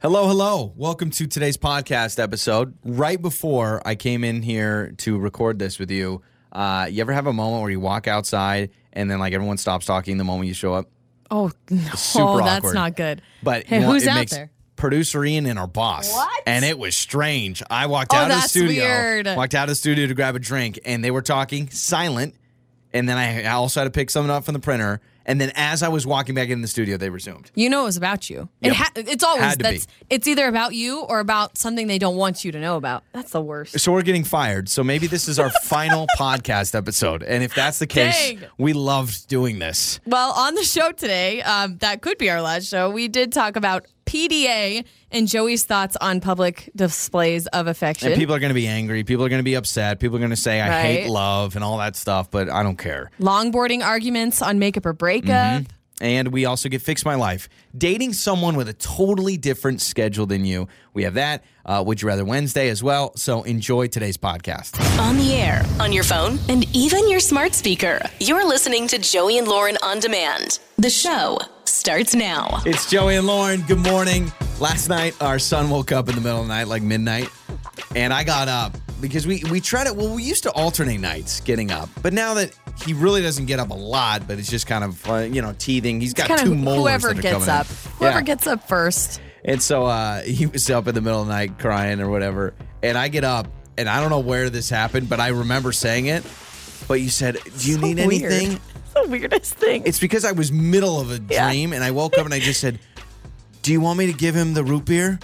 Hello, hello. Welcome to today's podcast episode. Right before I came in here to record this with you, uh, you ever have a moment where you walk outside and then like everyone stops talking the moment you show up? Oh, no, super that's awkward. not good. But Hey, you know, who's it out makes there? producer Ian and our boss. What? And it was strange. I walked Oh, out of the that's studio, weird. walked out of the studio to grab a drink, and they were talking silent. And then I also had to pick something up from the printer. And then as I was walking back in the studio, they resumed. You know it was about you. Yep. It ha- it's always Had to that's it's either about you or about something they don't want you to know about. That's the worst. So we're getting fired. So maybe this is our final podcast episode. And if that's the case, Dang. we loved doing this. Well, on the show today, um, that could be our last show. We did talk about PDA and Joey's thoughts on public displays of affection. And people are going to be angry. People are going to be upset. People are going to say, I hate love and all that stuff, but I don't care. Longboarding arguments on makeup or breakup. And we also get Fix My Life. Dating someone with a totally different schedule than you. We have that. Uh, Would You Rather Wednesday as well. So enjoy today's podcast. On the air, on your phone, and even your smart speaker. You're listening to Joey and Lauren on demand. The show starts now. It's Joey and Lauren. Good morning. Last night, our son woke up in the middle of the night, like midnight, and I got up because we we tried to. Well, we used to alternate nights getting up, but now that he really doesn't get up a lot, but it's just kind of uh, you know teething. He's got two molars whoever that are gets up. in. Whoever Yeah. gets up first. And so uh, he was up in the middle of the night crying or whatever, and I get up, and I don't know where this happened, but I remember saying it. But you said, "Do you So need weird. anything?" The weirdest thing. It's because I was middle of a Yeah. dream, and I woke up and I just said, "Do you want me to give him the root beer?"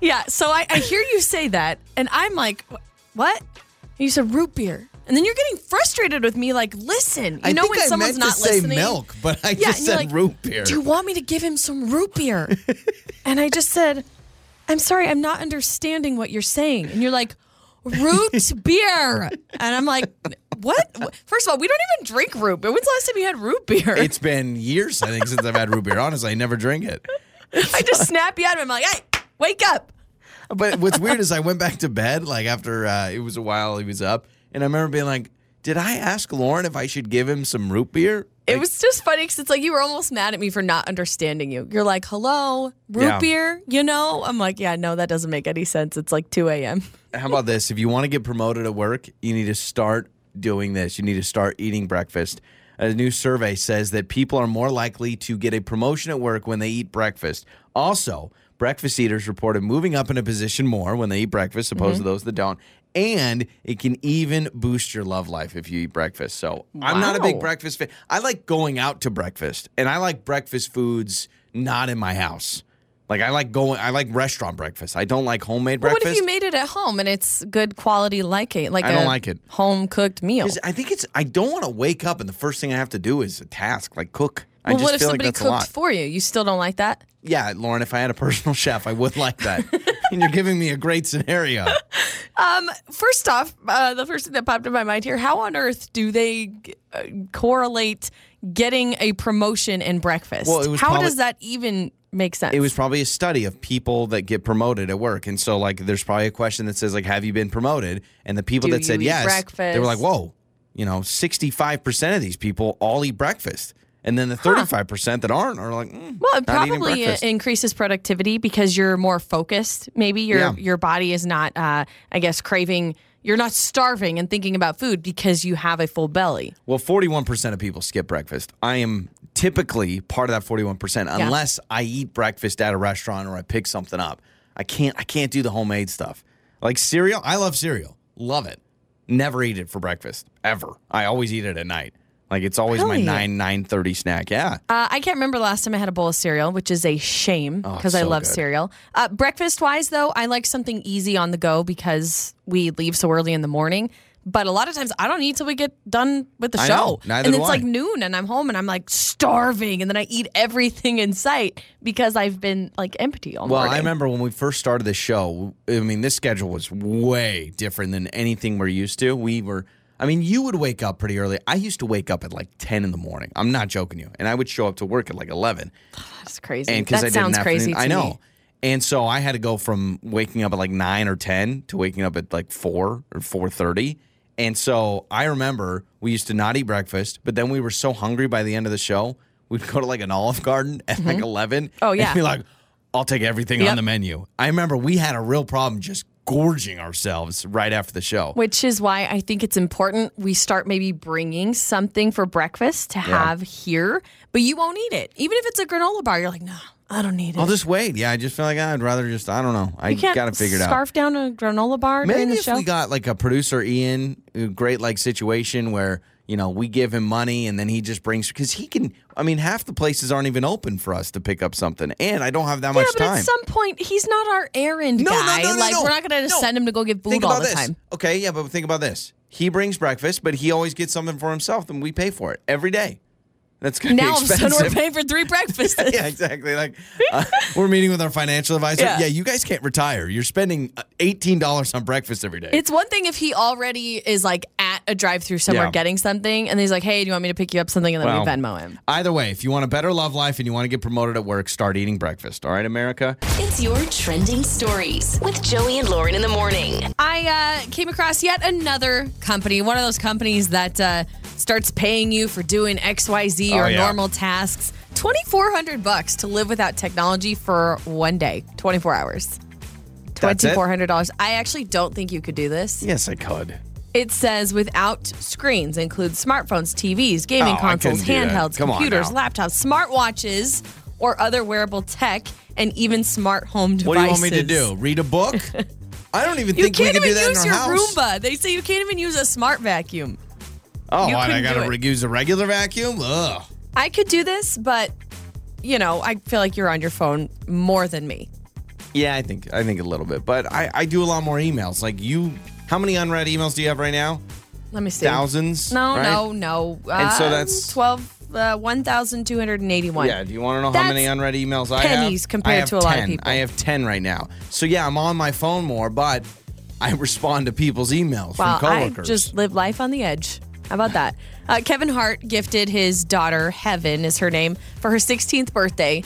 Yeah, so I, I hear you say that, and I'm like, what? And you said root beer. And then you're getting frustrated with me, like, listen, you I know when I someone's not listening. milk, but I yeah, just said like, root beer. Do you want me to give him some root beer? and I just said, I'm sorry, I'm not understanding what you're saying. And you're like, root beer. And I'm like, what? First of all, we don't even drink root beer. When's the last time you had root beer? It's been years, I think, since I've had root beer. Honestly, I never drink it. I just snap you out of it. I'm like, hey, wake up. But what's weird is I went back to bed like after uh, it was a while he was up, and I remember being like, "Did I ask Lauren if I should give him some root beer?" It was just funny because it's like you were almost mad at me for not understanding you. You're like, hello, root Yeah. beer, you know? I'm like, yeah, no, that doesn't make any sense. It's like 2 a.m. How about this? If you want to get promoted at work, you need to start doing this. You need to start eating breakfast. A new survey says that people are more likely to get a promotion at work when they eat breakfast. Also, breakfast eaters reported moving up in a position more when they eat breakfast, mm-hmm. opposed to those that don't. And it can even boost your love life if you eat breakfast. So I'm not a big breakfast fan. I like going out to breakfast, and I like breakfast foods not in my house. Like I like going. I like restaurant breakfast. I don't like homemade What breakfast. What if you made it at home and it's good quality, like it, like I don't like it. home cooked meal? I think it's. I don't want to wake up and the first thing I have to do is a task like cook. I Well, just what if feel somebody like that's a lot. cooked for you? You still don't like that? yeah, Lauren. If I had a personal chef, I would like that. and you're giving me a great scenario. First off, uh, the first thing that popped in my mind here: How on earth do they uh, correlate getting a promotion and breakfast? Well, How probably- does that even make sense? It was probably a study of people that get promoted at work, and so like, there's probably a question that says like, "Have you been promoted?" And the people Do that said yes, they were like, "Whoa, you know, 65 percent of these people all eat breakfast." And then the 35% that aren't are like, mm, Well, it probably breakfast. increases productivity because you're more focused. Maybe your Yeah. your body is not, uh, I guess, craving. You're not starving and thinking about food because you have a full belly. Well, 41% of people skip breakfast. I am typically part of that 41% unless I eat breakfast at a restaurant or I pick something up. I can't I can't do the homemade stuff. Like cereal, I love cereal. Love it. Never eat it for breakfast ever. I always eat it at night. Like it's always my Really? 9 9:30 snack. Yeah. Uh, I can't remember the last time I had a bowl of cereal, which is a shame Oh, because I love good. cereal. Uh, breakfast wise, though, I like something easy on the go because we leave so early in the morning. But a lot of times I don't eat till we get done with the I show. know. Neither and it's like noon and I'm home and I'm like starving and then I eat everything in sight because I've been like empty all Well, morning. Well, I remember when we first started the show, I mean, this schedule was way different than anything we're used to. We were, I mean, you would wake up pretty early. I used to wake up at like 10 in the morning. I'm not joking you. And I would show up to work at like 11. That's crazy. And because I did sounds an crazy. I know. me. And so I had to go from waking up at like 9 or 10 to waking up at like 4 or 4:30. And so I remember we used to not eat breakfast, but then we were so hungry by the end of the show, we'd go to like an Olive Garden at like mm-hmm. 11. Oh, yeah. And be like, I'll take everything Yep. on the menu. I remember we had a real problem just gorging ourselves right after the show. Which is why I think it's important we start maybe bringing something for breakfast to have here, but you won't eat it. Even if it's a granola bar, you're like, no, I don't need it. I'll just wait. Yeah, I just feel like ah, I'd rather just, I don't know. I you can't got to figure it out. scarf down a granola bar during Maybe the if show. we got like a producer Ian, great like situation where you know we give him money and then he just brings because he can. I mean, half the places aren't even open for us to pick up something, and I don't have that yeah, much but time. at some point, he's not our errand no, guy. no, no, no, like no. we're not going to just No. send him to go get food think all the this. time. Okay, yeah, but think about this. He brings breakfast, but he always gets something for himself, and we pay for it every day. That's gonna Now be all of a expensive. sudden we're paying for three breakfasts. yeah, exactly. Like uh, we're meeting with our financial advisor. Yeah. Yeah. you guys can't retire. You're spending uh, eighteen dollars on breakfast every day. It's one thing if he already is like at a drive-through somewhere Yeah. getting something, and he's like, "Hey, do you want me to pick you up something?" And then we Well, Venmo him. Either way, if you want a better love life and you want to get promoted at work, start eating breakfast. All right, America. It's your trending stories with Joey and Lauren in the morning. I uh, came across yet another company, one of those companies that uh, starts paying you for doing X, Y, Z Oh, or yeah. normal tasks. Twenty four hundred bucks to live without technology for one day, twenty four hours. Twenty four hundred dollars. I actually don't think you could do this. Yes, I could. It says without screens includes smartphones, TVs, gaming Oh, consoles, couldn't do that. handhelds, computers, laptops, smartwatches, or other wearable tech, and even smart home devices. What do you want me to do? Read a book? I don't even You think we can't can do even that in use our your house. Roomba. They say you can't even use a smart vacuum. Oh, You what? I got to re- use a regular vacuum? Ugh. I could do this, but you know, I feel like you're on your phone more than me. Yeah, I think I think a little bit, but I, I do a lot more emails. Like you, how many unread emails do you have right now? Let me see. Thousands. No, right? no, no. And so Um, that's- 12, uh, 1,281. Yeah. Do you want to know how many unread emails I have? pennies compared I have to a lot of 10. people. I have ten right now. So yeah, I'm on my phone more, but I respond to people's emails Well, from I just live life on the edge. How about that? Uh, Kevin Hart gifted his daughter, Heaven is her name, for her 16th birthday,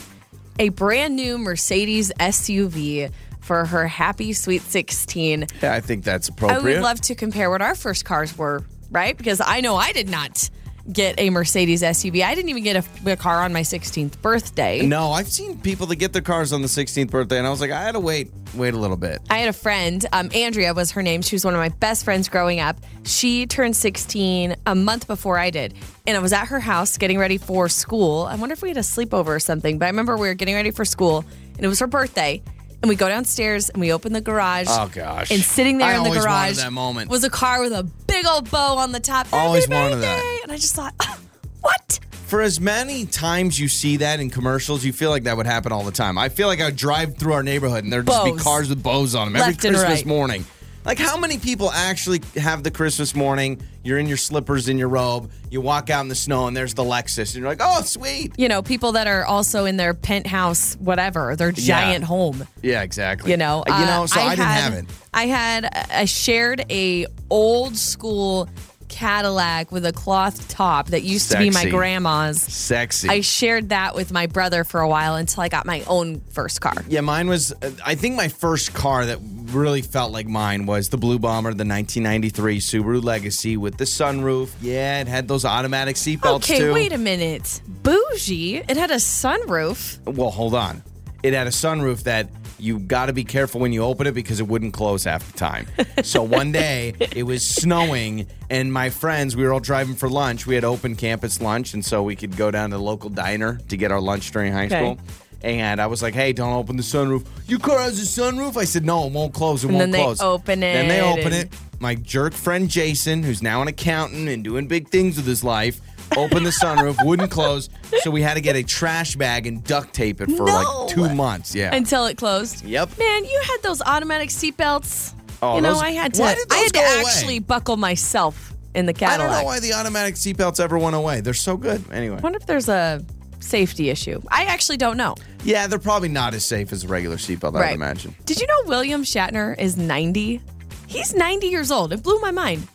a brand new Mercedes SUV for her happy sweet 16. yeah, I think that's appropriate. I would love to compare what our first cars were, right? Because I know I did not get a Mercedes SUV. I didn't even get a, a car on my 16th birthday. No, I've seen people that get their cars on the 16th birthday, and I was like, I had to wait, wait a little bit. I had a friend, um, Andrea was her name. She was one of my best friends growing up. She turned 16 a month before I did. And I was at her house getting ready for school. I wonder if we had a sleepover or something, but I remember we were getting ready for school and it was her birthday. And we go downstairs and we open the garage. Oh, gosh. And sitting there I in the always wanted garage that moment. was a car with a big old bow on the top. Happy Always wanted that. And I just thought, what? For as many times you see that in commercials, you feel like that would happen all the time. I feel like I would drive through our neighborhood and there'd just be Bows. cars with bows on them every Left and Christmas right. morning. Like, how many people actually have the Christmas morning? You're in your slippers, in your robe, you walk out in the snow, and there's the Lexus, and you're like, oh, sweet. You know, people that are also in their penthouse, whatever, their giant home. Yeah, exactly. you know you know. Uh, So I, didn't had- have it. i had i shared a old school cadillac with a cloth top that used to be my grandma's Sexy. i shared that with my brother for a while until i got my own first car Yeah, mine was. uh, I think my first car that really felt like mine was the Blue Bomber, the 1993 Subaru Legacy with the sunroof. Yeah, it had those automatic seatbelts okay too. wait a minute bougie it had a sunroof Well, hold on. It had a sunroof that you got to be careful when you open it because it wouldn't close half the time. so one day it was snowing, and my friends, we were all driving for lunch. We had open campus lunch, and so we could go down to the local diner to get our lunch during high Okay. school. And I was like, "Hey, don't open the sunroof. Your car has a sunroof." I said, "No, it won't close. It And won't then they close." open Then they open and- it. My jerk friend Jason, who's now an accountant and doing big things with his life, opened the sunroof, wouldn't close, so we had to get a trash bag and duct tape it for No. like two months. Yeah. until it closed Yep. man you had those automatic seatbelts Oh, you know those- i had to why did i those had to go away? actually buckle myself in the cabin. I cadillac don't know why the automatic seatbelts ever went away. They're so good. Anyway. I wonder if there's a safety issue. I actually don't know. Yeah, they're probably not as safe as a regular seatbelt, I would imagine. Did you know William Shatner is 90? He's 90 years old. It blew my mind.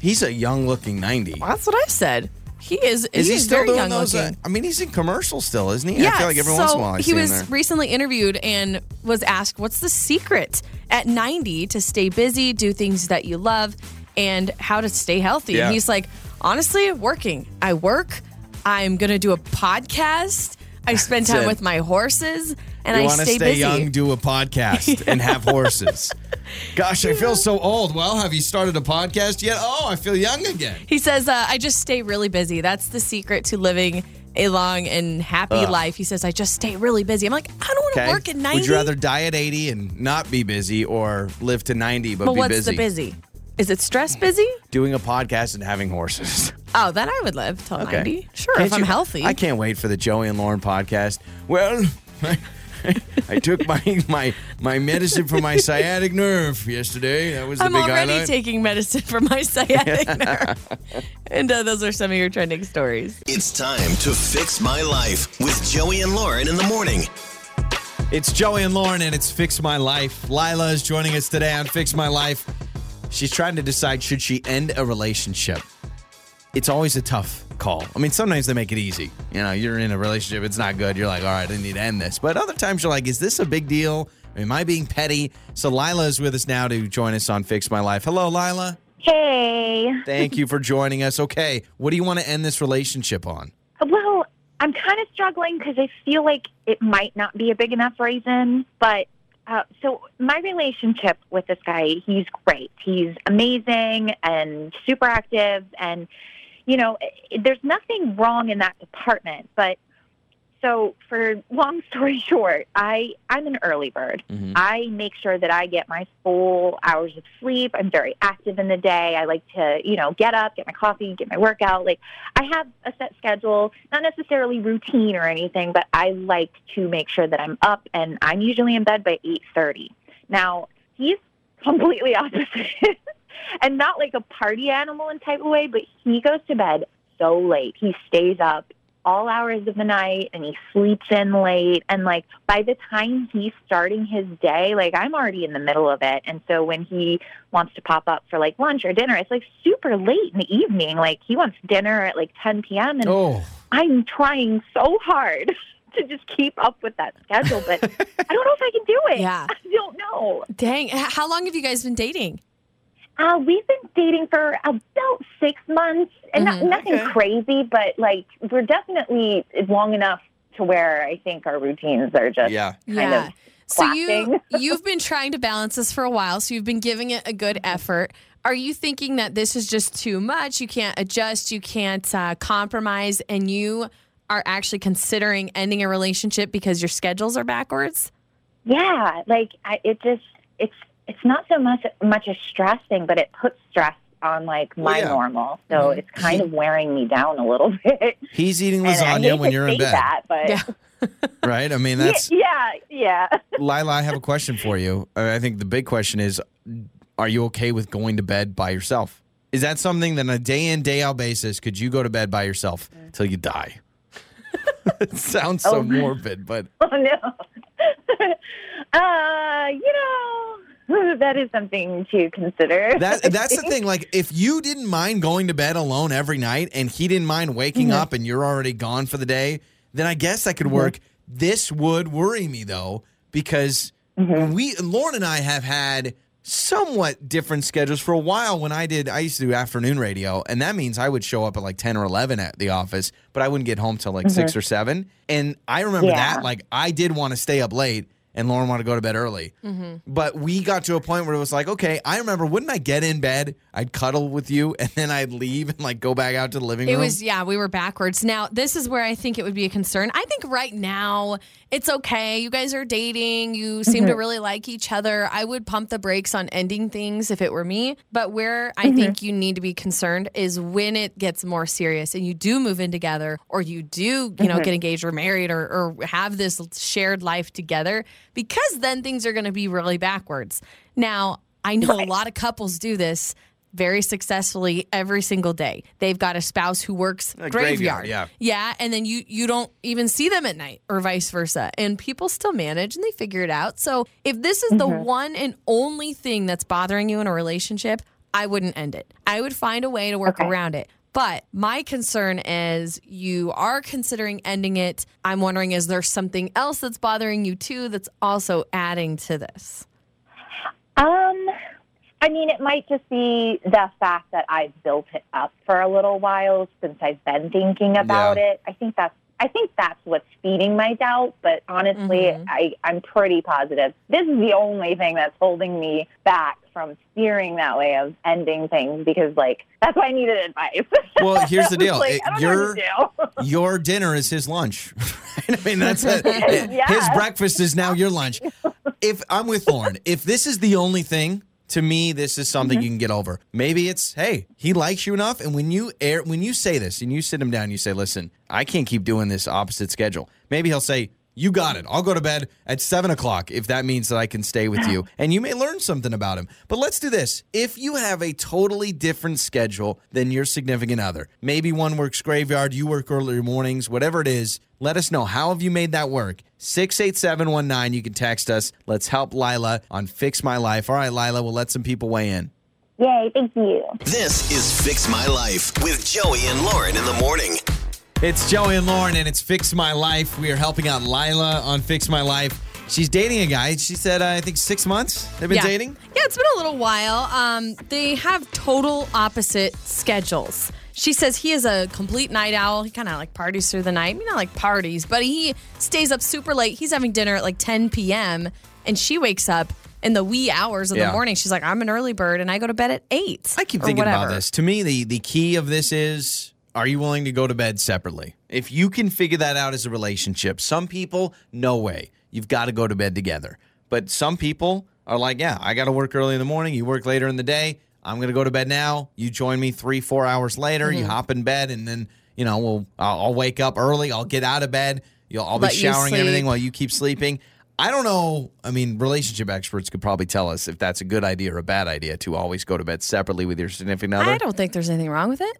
He's a young looking 90. That's what I said. He is. Is he, is still very doing those? Uh. I mean, he's in commercials still, isn't he? yeah, I feel like every so once in a while I he was recently interviewed and was asked, "What's the secret at 90 to stay busy, do things that you love, and how to stay healthy?" Yeah. And he's like, "Honestly, working. I work. I'm gonna do a podcast. I spend time it. with my horses, and you I want to stay, stay busy. young, do a podcast, and have horses. Gosh, I feel so old. Well, have you started a podcast yet? Oh, I feel young again. He says, uh, I just stay really busy. That's the secret to living a long and happy Ugh. life. He says, I just stay really busy. I'm like, I don't want to Okay. work at 90. Would you rather die at 80 and not be busy or live to 90 but, but be what's busy? the busy? Is it stress busy? Doing a podcast and having horses. Oh, then I would live till 90. Sure, Can't if I'm you- healthy. I can't wait for the Joey and Lauren podcast. Well, I, I took my, my my medicine for my sciatic nerve yesterday. That was the I'm big already highlight. taking medicine for my sciatic nerve. And uh, those are some of your trending stories. It's time to fix my life with Joey and Lauren in the morning. It's Joey and Lauren, and it's Fix My Life. Lila is joining us today on Fix My Life. She's trying to decide should she end a relationship. It's always a tough call. I mean, sometimes they make it easy. You know, you're in a relationship, it's not good. You're like, all right, I need to end this. But other times you're like, is this a big deal? Am I being petty? So Lila is with us now to join us on Fix My Life. Hello, Lila. Hey. Thank you for joining us. Okay, what do you want to end this relationship on? Well, I'm kind of struggling because I feel like it might not be a big enough reason. But uh, so my relationship with this guy, he's great. He's amazing and super active. And, you know, there's nothing wrong in that department. But so for long story short, I, I'm an early bird. Mhm. I make sure that I get my full hours of sleep. I'm very active in the day. I like to, you know, get up, get my coffee, get my workout. Like I have a set schedule, not necessarily routine or anything, but I like to make sure that I'm up and I'm usually in bed by 8:30. Now, he's completely opposite. And not like a party animal in type of way, but he goes to bed so late. He stays up all hours of the night and he sleeps in late and like by the time he's starting his day like i'm already in the middle of it and so when he wants to pop up for like lunch or dinner it's like super late in the evening like he wants dinner at like 10 p.m and Oh, i'm trying so hard to just keep up with that schedule but i don't know if i can do it Yeah. i don't know Dang. How long have you guys been dating? Uh, we've been dating for about six months, and not, Mhm. nothing Okay. crazy, but like we're definitely long enough to where I think our routines are just yeah. kind of So you you've been trying to balance this for a while, so you've been giving it a good effort. Are you thinking that this is just too much? You can't adjust, you can't uh, compromise, and you are actually considering ending a relationship because your schedules are backwards? yeah. Like I, it just it's it's not so much much a stress thing, but it puts stress on like Well, my yeah. normal, so it's kind of wearing me down a little bit. He's eating And I hate lasagna when you're in bed, that, but Yeah. right? I mean, that's yeah, yeah. Lila, I have a question for you. Uh, I think the big question is are you okay with going to bed by yourself? Is that something that on a day in, day out basis, could you go to bed by yourself till you die? it sounds so Oh. morbid, but Oh no. uh, you know, that is something to consider. that that's the thing. Like, if you didn't mind going to bed alone every night and he didn't mind waking Mm-hmm. up and you're already gone for the day, then I guess that could work. This would worry me though, because Mm-hmm. we Lauren and I have had somewhat different schedules for a while when I did I used to do afternoon radio and that means I would show up at like 10 or 11 at the office but I wouldn't get home till like 6 or 7 and I remember Mm-hmm. Yeah. that like I did want to stay up late and Lauren wanted to go to bed early mm-hmm. but we got to a point where it was like, okay, I remember wouldn't I get in bed, I'd cuddle with you, and then I'd leave and like go back out to the living It room. It was, yeah, we were backwards. Now, this is where I think it would be a concern. I think right now it's okay. You guys are dating. You seem to mm-hmm. really like each other. I would pump the brakes on ending things if it were me. But where I mm-hmm. think you need to be concerned is when it gets more serious and you do move in together or you do, you know, get engaged or married or, or have this shared life together, because then things are going to be really backwards. Now, I know a lot of couples do this very successfully every single day. They've got a spouse who works A graveyard. graveyard, yeah. Yeah, and then you you don't even see them at night or vice versa. And people still manage and they figure it out. So, if this is the mm-hmm. one and only thing that's bothering you in a relationship, I wouldn't end it. I would find a way to work Okay. around it. But my concern is you are considering ending it. I'm wondering is there something else that's bothering you too that's also adding to this? Um, I mean, it might just be the fact that I've built it up for a little while since I've been thinking about Yeah. it. I think that's I think that's what's feeding my doubt. But honestly, Mm-hmm. I, I'm pretty positive. This is the only thing that's holding me back from steering that way of ending things because, like, that's why I needed advice. Well, here's the deal. like, It- I don't you're- know what to do. Your dinner is his lunch. I mean, that's it. His breakfast is now your lunch. If I'm with Lauren, if this is the only thing, to me, this is something mm-hmm. you can get over. Maybe it's, hey, he likes you enough, and when you air, when you say this, and you sit him down, you say, listen, I can't keep doing this opposite schedule. Maybe he'll say, you got it. I'll go to bed at seven o'clock if that means that I can stay with you. And you may learn something about him. But let's do this. If you have a totally different schedule than your significant other, maybe one works graveyard, you work earlier mornings, whatever it is, let us know. How have you made that work? 68719. You can text us. Let's help Lila on Fix My Life. All right, Lila, we'll let some people weigh in. Yay, thank you. This is Fix My Life with Joey and Lauren in the morning. It's Joey and Lauren, and it's Fix My Life. We are helping out Lila on Fix My Life. She's dating a guy. She said, uh, I think six months they've been yeah. dating. Yeah, it's been a little while. Um, they have total opposite schedules. She says he is a complete night owl. He kind of like parties through the night. I mean, not like parties, but he stays up super late. He's having dinner at like 10 p.m. and she wakes up in the wee hours of Yeah. the morning. She's like, I'm an early bird and I go to bed at 8. I keep or thinking about whatever. this. To me, the the key of this is are you willing to go to bed separately? If you can figure that out as a relationship, some people, no way. You've got to go to bed together. But some people are like, yeah, I got to work early in the morning. You work later in the day. I'm going to go to bed now. You join me three, four hours later. Mm-hmm. You hop in bed, and then, you know, we'll, I'll, I'll wake up early. I'll get out of bed. You'll, I'll be Let showering and everything while you keep sleeping. I don't know. I mean, relationship experts could probably tell us if that's a good idea or a bad idea to always go to bed separately with your significant other. I don't think there's anything wrong with it.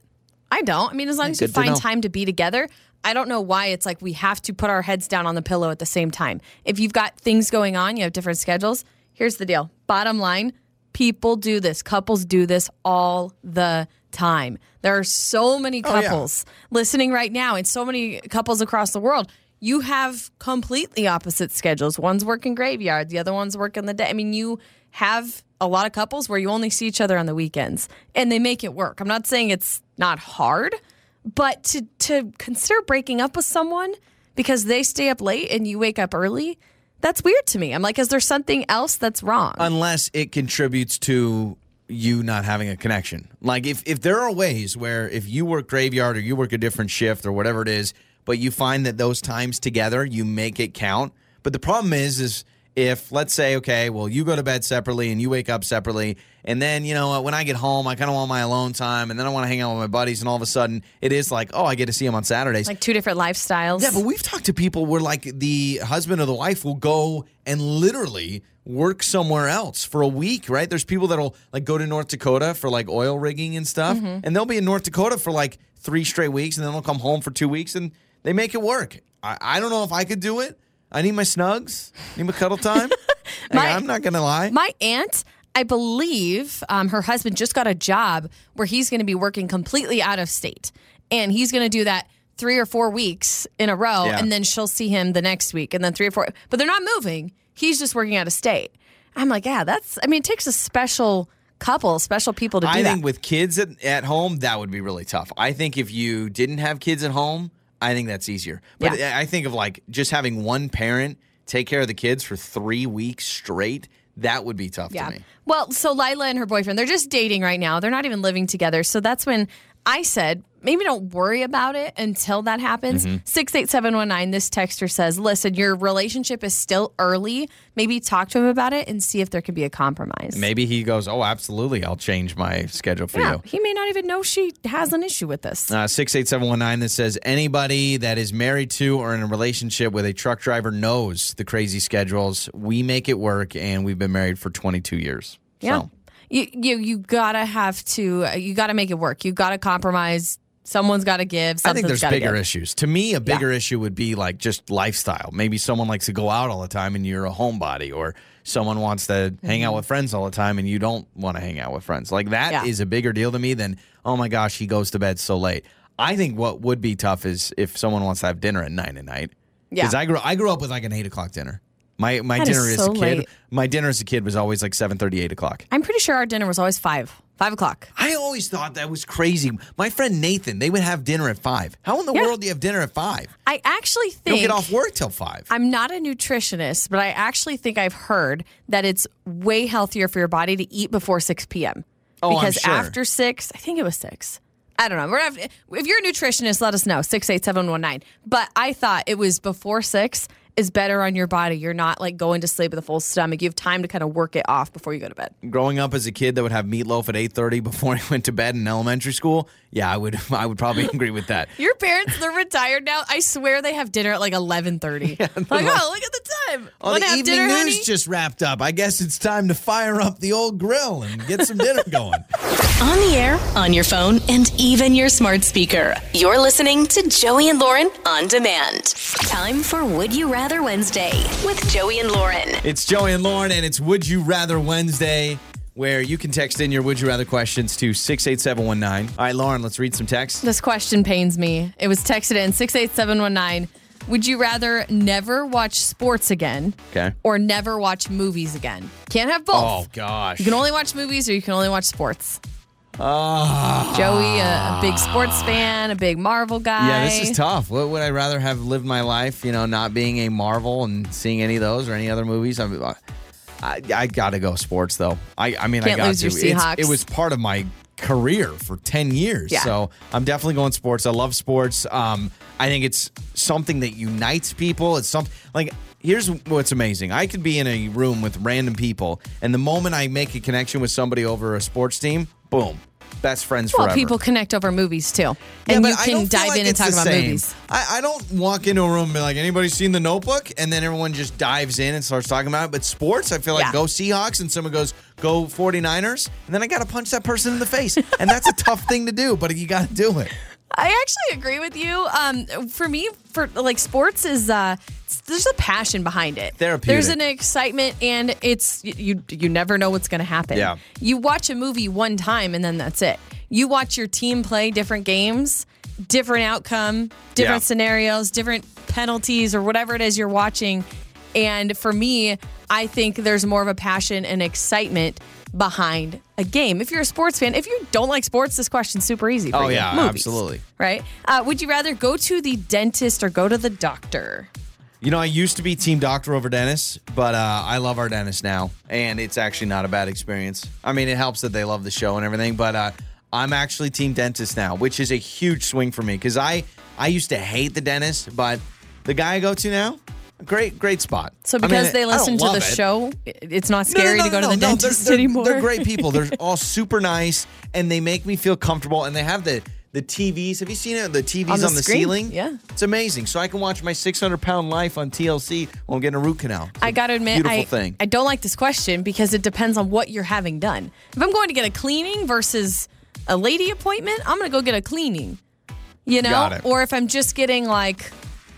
I don't. I mean, as long as you good find know. time to be together, I don't know why it's like we have to put our heads down on the pillow at the same time. If you've got things going on, you have different schedules. Here's the deal. Bottom line, people do this. Couples do this all the time. There are so many Oh, yeah. couples listening right now and so many couples across the world. You have completely opposite schedules. One's working graveyard, the other one's working the day. I mean, you have a lot of couples where you only see each other on the weekends and they make it work. I'm not saying it's not hard, but to to consider breaking up with someone because they stay up late and you wake up early, that's weird to me. I'm like, is there something else that's wrong? unless it contributes to you not having a connection. Like if if there are ways where if you work graveyard or you work a different shift or whatever it is, but you find that those times together you make it count. But the problem is is if let's say okay, well you go to bed separately and you wake up separately and then you know when I get home I kind of want my alone time and then I want to hang out with my buddies and all of a sudden it is like, oh, I get to see them on Saturdays. like two different lifestyles. Yeah, but we've talked to people where like the husband or the wife will go and literally work somewhere else for a week, right? There's people that'll like go to North Dakota for like oil rigging and stuff, Mm-hmm. and they'll be in North Dakota for like three straight weeks, and then they'll come home for two weeks, and they make it work. I, I don't know if I could do it. I need my snugs, need my cuddle time. My- I'm not gonna lie. My aunt, I believe, um, her husband just got a job where he's going to be working completely out of state, and he's going to do that three or four weeks in a row, Yeah. and then she'll see him the next week, and then three or four. But they're not moving. He's just working out of state. I'm like, yeah, that's. I mean, it takes a special couple, special people to do I that. I think with kids at, at home, that would be really tough. I think if you didn't have kids at home, I think that's easier. But Yeah. I think of like just having one parent take care of the kids for three weeks straight. That would be tough Yeah. to me. Well, so Lila and her boyfriend, they're just dating right now. They're not even living together. So that's when I said, maybe don't worry about it until that happens. Mm-hmm. 68719, this texter says, listen, your relationship is still early. Maybe talk to him about it and see if there can be a compromise. Maybe he goes, Oh, absolutely. I'll change my schedule for Yeah, you. he may not even know she has an issue with this. Uh, 68719 that says anybody that is married to or in a relationship with a truck driver knows the crazy schedules. We make it work and we've been married for 22 years. Yeah. So, You, you you gotta have to you gotta make it work. You gotta compromise. Someone's gotta give. I think there's bigger give. issues. To me, a bigger issue would be like just lifestyle. Maybe someone likes to go out all the time and you're a homebody, or someone wants to hang out mm-hmm. with friends all the time and you don't want to hang out with friends. Like that is Yeah. a bigger deal to me than, oh my gosh, he goes to bed so late. I think what would be tough is if someone wants to have dinner at nine at night. Yeah. Because I grew I grew up with like an eight o'clock dinner. My my That is dinner as so a kid, late. my dinner as a kid was always like seven thirty, eight o'clock. I'm pretty sure our dinner was always five Five o'clock. I always thought that was crazy. My friend Nathan, they would have dinner at five. How in the Yeah. world do you have dinner at five? I actually You don't think get off work till five. I'm not a nutritionist, but I actually think I've heard that it's way healthier for your body to eat before 6 p.m. Oh, I'm because sure. after six, I think it was six. I don't know. We're gonna have, if you're a nutritionist, let us know six eight seven one nine. But I thought it was before six is better on your body. You're not like going to sleep with a full stomach. You have time to kind of work it off before you go to bed. Growing up as a kid that would have meatloaf at eight thirty before I went to bed in elementary school, yeah, I would I would probably agree with that. Your parents, they're retired now. I swear they have dinner at like eleven thirty. like, oh, look at the time. Oh, Wanna the evening dinner, news honey? just wrapped up. I guess it's time to fire up the old grill and get some dinner going. On the air, on your phone, and even your smart speaker. You're listening to Joey and Lauren on demand. Time for Would You Rather Wednesday with Joey and Lauren. It's Joey and Lauren, and it's Would You Rather Wednesday, where you can text in your Would You Rather questions to 68719. All right, Lauren, let's read some text. This question pains me. It was texted in 68719. Would you rather never watch sports again Okay. or never watch movies again? Can't have both. Oh, gosh. You can only watch movies or you can only watch sports. Ah. Joey, a, a big sports fan, a big Marvel guy. Yeah, this is tough. What would I rather have lived my life, you know, not being a Marvel and seeing any of those or any other movies? I, I, I got to go sports, though. I, I mean, I Can't got lose to. your It's- Seahawks. It was part of my career for 10 years. Yeah. So I'm definitely going sports. I love sports. Um, I think it's something that unites people. It's something like, here's what's amazing. I could be in a room with random people, and the moment I make a connection with somebody over a sports team, boom, best friends Well, forever. people connect over movies too. And but you can dive like in and talk about same. movies. I, I don't walk into a room and be like, anybody seen the notebook? And then everyone just dives in and starts talking about it. But sports, I feel like Yeah. go Seahawks and someone goes, go 49ers. And then I got to punch that person in the face. and that's a tough thing to do, but you got to do it. I actually agree with you. Um, for me, for like sports is uh, there's a passion behind it. Therapeutic. There's an excitement, and it's you. You never know what's going to happen. Yeah. You watch a movie one time, and then that's it. You watch your team play different games, different outcome, different Yeah. scenarios, different penalties, or whatever it is you're watching. And for me, I think there's more of a passion and excitement behind a game. If you're a sports fan, if you don't like sports, this question's super easy. For Oh, you. yeah, Movies absolutely. right? Uh, would you rather go to the dentist or go to the doctor? You know, I used to be team doctor over dentist, but uh, I love our dentist now, and it's actually not a bad experience. I mean, it helps that they love the show and everything, but uh, I'm actually team dentist now, which is a huge swing for me because I I used to hate the dentist, but the guy I go to now, great great spot. So I mean, because they listen to the it. show, it's not No, no, scary no, to go no, to the no, dentist they're, they're- anymore. They're great people. They're all super nice, and they make me feel comfortable. And they have the the TVs. Have you seen it? The TVs on the the, ceiling. Yeah. it's amazing. So I can watch my 600 pound life on TLC while I'm getting a root canal. It's I gotta admit, beautiful I, thing. I don't like this question because it depends on what you're having done. If I'm going to get a cleaning versus a lady appointment, I'm gonna go get a cleaning. You know, or if I'm just getting like,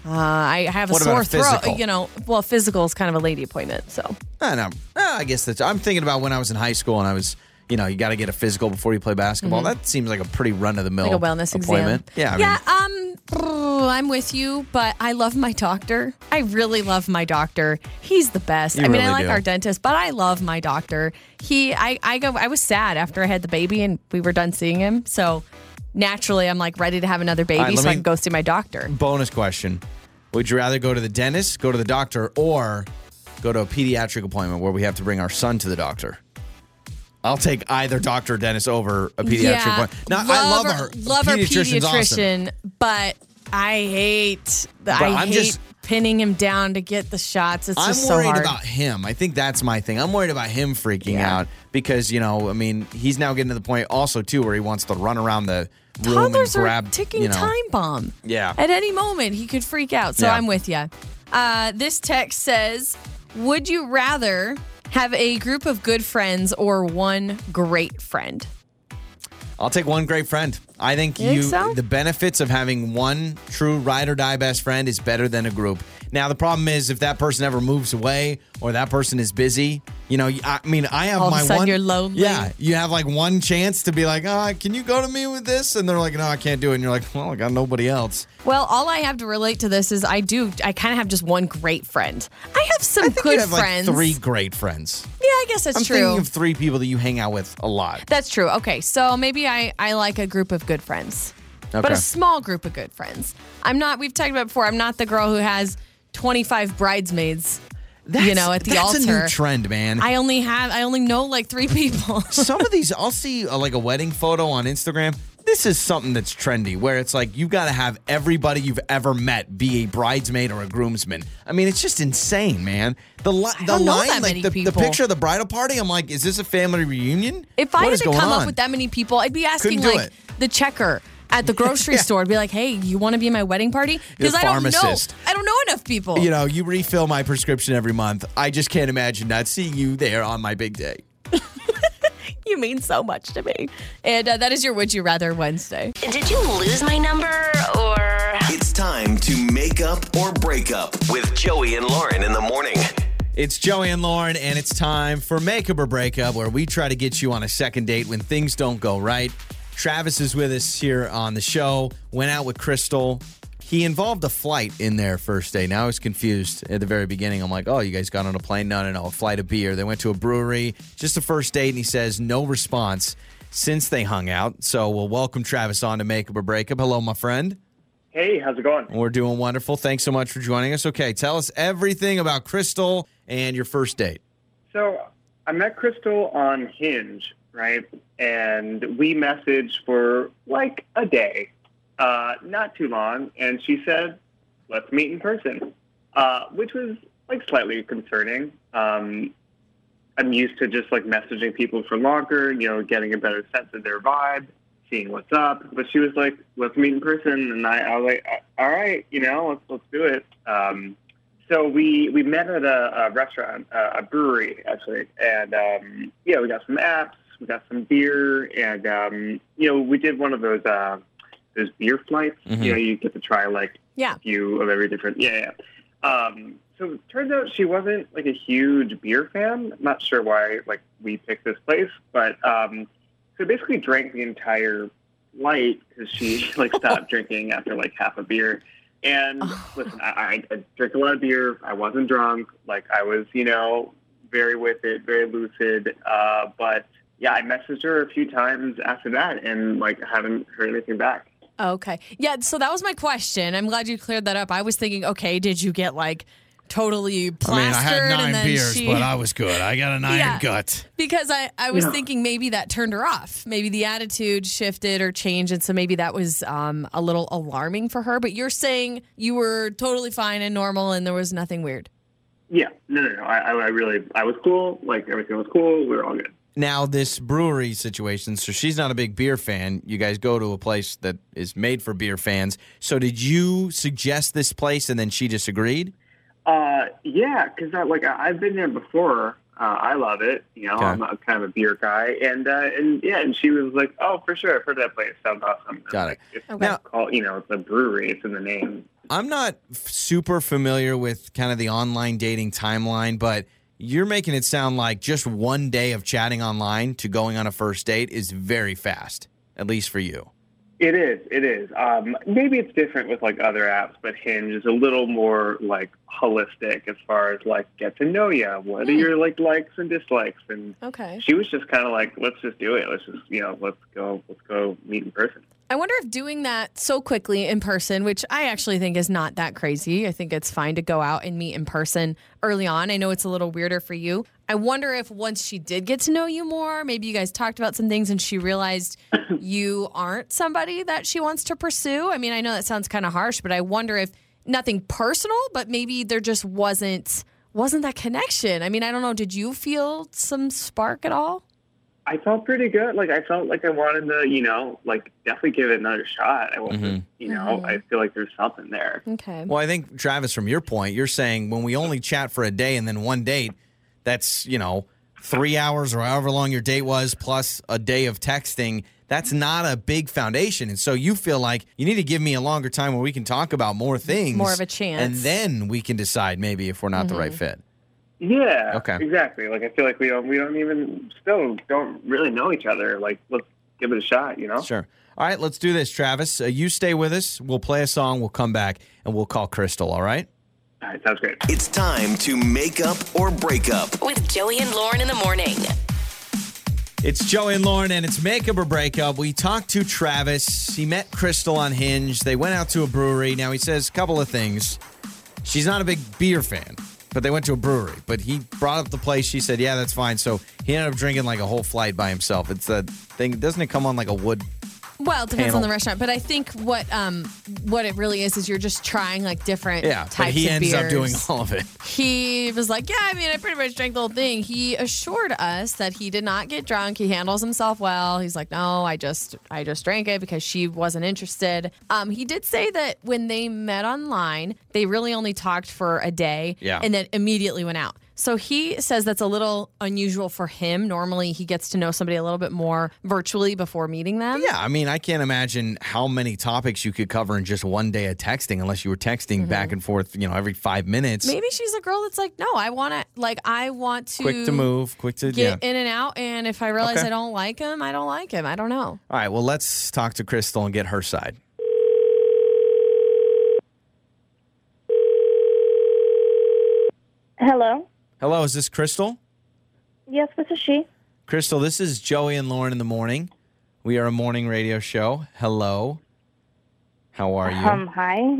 uh, I have a What about sore a throat. You know, well, physical is kind of a lady appointment. So I know. Uh, I guess that's. I'm thinking about when I was in high school and I was. You know, you got to get a physical before you play basketball. That seems like a pretty run of the mill Mm-hmm. like a wellness appointment. exam. Yeah, I yeah. mean, um, oh, I'm with you, but I love my doctor. I really love my doctor. He's the best. You I mean, I like do. our dentist, but I love my doctor. He, I, I go. I was sad after I had the baby and we were done seeing him. So naturally, I'm like ready to have another baby, right, so I can go see my doctor. bonus question: Would you rather go to the dentist, go to the doctor, or go to a pediatric appointment where we have to bring our son to the doctor? I'll take either doctor or dentist over a pediatric yeah, appointment. Now, I love our, our love our pediatrician's awesome. pediatrician, but I hate. The, I I'm hate just- pinning him down to get the shots. It's I'm just so worried hard. about him. I think that's my thing. I'm worried about him freaking Yeah. out because you know, I mean, he's now getting to the point also too where he wants to run around the room Toddlers and are grab a ticking you know, time bomb. Yeah. At any moment, he could freak out. So Yeah. I'm with you. Uh, this text says Would you rather have a group of good friends or one great friend? I'll take one great friend. I think You you, think so? the benefits of having one true ride or die best friend is better than a group. Now the problem is if that person ever moves away or that person is busy, you know, I mean, I have All of a my sudden one. you're lonely. Yeah, you have like one chance to be like, oh, can you go to me with this? And they're like, no, I can't do it. And you're like, well, I got nobody else. Well, all I have to relate to this is I do, I kind of have just one great friend. I have some I think good you have friends. like three great friends. Yeah, I guess that's I'm true. thinking of three people that you hang out with a lot. That's true. Okay, so maybe I, I like a group of good friends, but a small group of good friends. I'm not. We've talked about before. I'm not the girl who has 25 bridesmaids. you know, at the that's altar. a new trend, man. I only have. I only know like three people. Some of these, I'll see uh, like a wedding photo on Instagram. This is something that's trendy, where it's like you got to have everybody you've ever met be a bridesmaid or a groomsman. I mean, it's just insane, man. The li- the line, like the, the picture of the bridal party. I'm like, is this a family reunion? If I What had to come on? up with that many people, I'd be asking like it. the checker at the grocery store. I'd be like, "Hey, you want to be in my wedding party?" Because I don't know. pharmacist. I don't know enough people. you know, you refill my prescription every month. I just can't imagine not seeing you there on my big day. You mean so much to me. And uh, that is your Would You Rather Wednesday. Did you lose my number or. It's time to make up or break up with Joey and Lauren in the morning. It's Joey and Lauren, and it's time for Makeup or Breakup, where we try to get you on a second date when things don't go right. Travis is with us here on the show. Went out with Crystal. He involved a flight in their first day. Now I was confused at the very beginning. I'm like, oh, you guys got on a plane? No, no, no, a flight of beer. They went to a brewery, just a first date, and he says no response since they hung out. So we'll welcome Travis on to Makeup or Breakup. Hello, my friend. Hey, how's it going? We're doing wonderful. Thanks so much for joining us. Okay, tell us everything about Crystal and your first date. So I met Crystal on Hinge, right? And we messaged for like a day, uh, not too long. And she said, let's meet in person, uh, which was like slightly concerning. Um, I'm used to just like messaging people for longer, you know, getting a better sense of their vibe, seeing what's up. But she was like, let's meet in person. And I, I was like, all right, you know, let's, let's do it. Um, so we we met at a, a restaurant, uh, a brewery actually, and um, yeah, we got some apps, we got some beer, and um, you know, we did one of those uh, those beer flights. Mhm. You know, you get to try like Yeah. a few of every different. Yeah, yeah. Um, so it turns out she wasn't like a huge beer fan. I'm not sure why like we picked this place, but um, so basically drank the entire flight because she like stopped drinking after like half a beer. And listen, I, I, I drink a lot of beer. I wasn't drunk. Like I was, you know, very with it, very lucid. Uh, but yeah, I messaged her a few times after that, and like haven't heard anything back. Okay. Yeah, so that was my question. I'm glad you cleared that up. I was thinking, okay, did you get like totally plastered I mean, I and then beers, she but I was good. I got an iron Yeah. gut. because I, I was Yeah. thinking maybe that turned her off. Maybe the attitude shifted or changed. And so maybe that was um, a little alarming for her. But you're saying you were totally fine and normal and there was nothing weird. Yeah, no, no, no. I, I I really, I was cool. Like everything was cool. We were all good. Now, this brewery situation, so she's not a big beer fan. You guys go to a place that is made for beer fans. So, did you suggest this place and then she disagreed? Uh, yeah, because I, like I- I've been there before. Uh, I love it. You know, Okay. I'm a, kind of a beer guy, and uh, and yeah, and she was like, "Oh, for sure, I've heard that place. Sounds awesome." And, Got it. like, It's Okay. Now- called, you know, it's a brewery. It's in the name. I'm not f- super familiar with kind of the online dating timeline, but you're making it sound like just one day of chatting online to going on a first date is very fast, at least for you. It is. It is. Um, maybe it's different with like other apps, but Hinge is a little more like holistic as far as like get to know you. What are mm. your like likes and dislikes? And Okay. she was just kind of like, let's just do it. Let's just you know, let's go. Let's go meet in person. I wonder if doing that so quickly in person, which I actually think is not that crazy. I think it's fine to go out and meet in person early on. I know it's a little weirder for you. I wonder if once she did get to know you more, maybe you guys talked about some things and she realized you aren't somebody that she wants to pursue. I mean, I know that sounds kind of harsh, but I wonder if nothing personal, but maybe there just wasn't wasn't that connection. I mean, I don't know, did you feel some spark at all? I felt pretty good. Like I felt like I wanted to, you know, like definitely give it another shot. I wasn't, Mhm. you know, I feel like there's something there. Okay. Well, I think, Travis, from your point, you're saying when we only chat for a day and then one date, that's, you know, three hours or however long your date was plus a day of texting. That's not a big foundation. And so you feel like you need to give me a longer time where we can talk about more things. More of a chance. And then we can decide maybe if we're not the right fit. Yeah. Okay. Exactly. Like I feel like we don't, we don't even still don't really know each other. Like let's give it a shot. You know. Sure. All right, let's do this, Travis. Uh, you stay with us. We'll play a song. We'll come back and we'll call Crystal. All right. All right, sounds great. It's time to make up or break up. With Joey and Lauren in the morning. It's Joey and Lauren, and it's makeup or breakup. We talked to Travis. He met Crystal on Hinge. They went out to a brewery. Now he says a couple of things. She's not a big beer fan, but they went to a brewery. But he brought up the place. She said, "Yeah, that's fine." So he ended up drinking like a whole flight by himself. It's a thing. Doesn't it come on like a wood? Well, it depends Panel. on the restaurant, but I think what um what it really is is you're just trying like different Yeah, types but he of ends up doing all of it. He was like, "Yeah, I mean, I pretty much drank the whole thing." He assured us that he did not get drunk. He handles himself well. He's like, "No, I just I just drank it because she wasn't interested." Um, he did say that when they met online, they really only talked for a day, Yeah. and then immediately went out. So he says that's a little unusual for him. Normally, he gets to know somebody a little bit more virtually before meeting them. Yeah, I mean, I can't imagine how many topics you could cover in just one day of texting, unless you were texting back mm-hmm. and forth, you know, every five minutes. Maybe she's a girl that's like, no, I want to, like, I want to Quick to move, quick to yeah. get in and out. And if I realize Okay. I don't like him, I don't like him. I don't know. All right, well, let's talk to Crystal and get her side. Hello. Hello, is this Crystal? Yes, this is she. Crystal, this is Joey and Lauren in the morning. We are a morning radio show. Hello. How are you? Um, hi.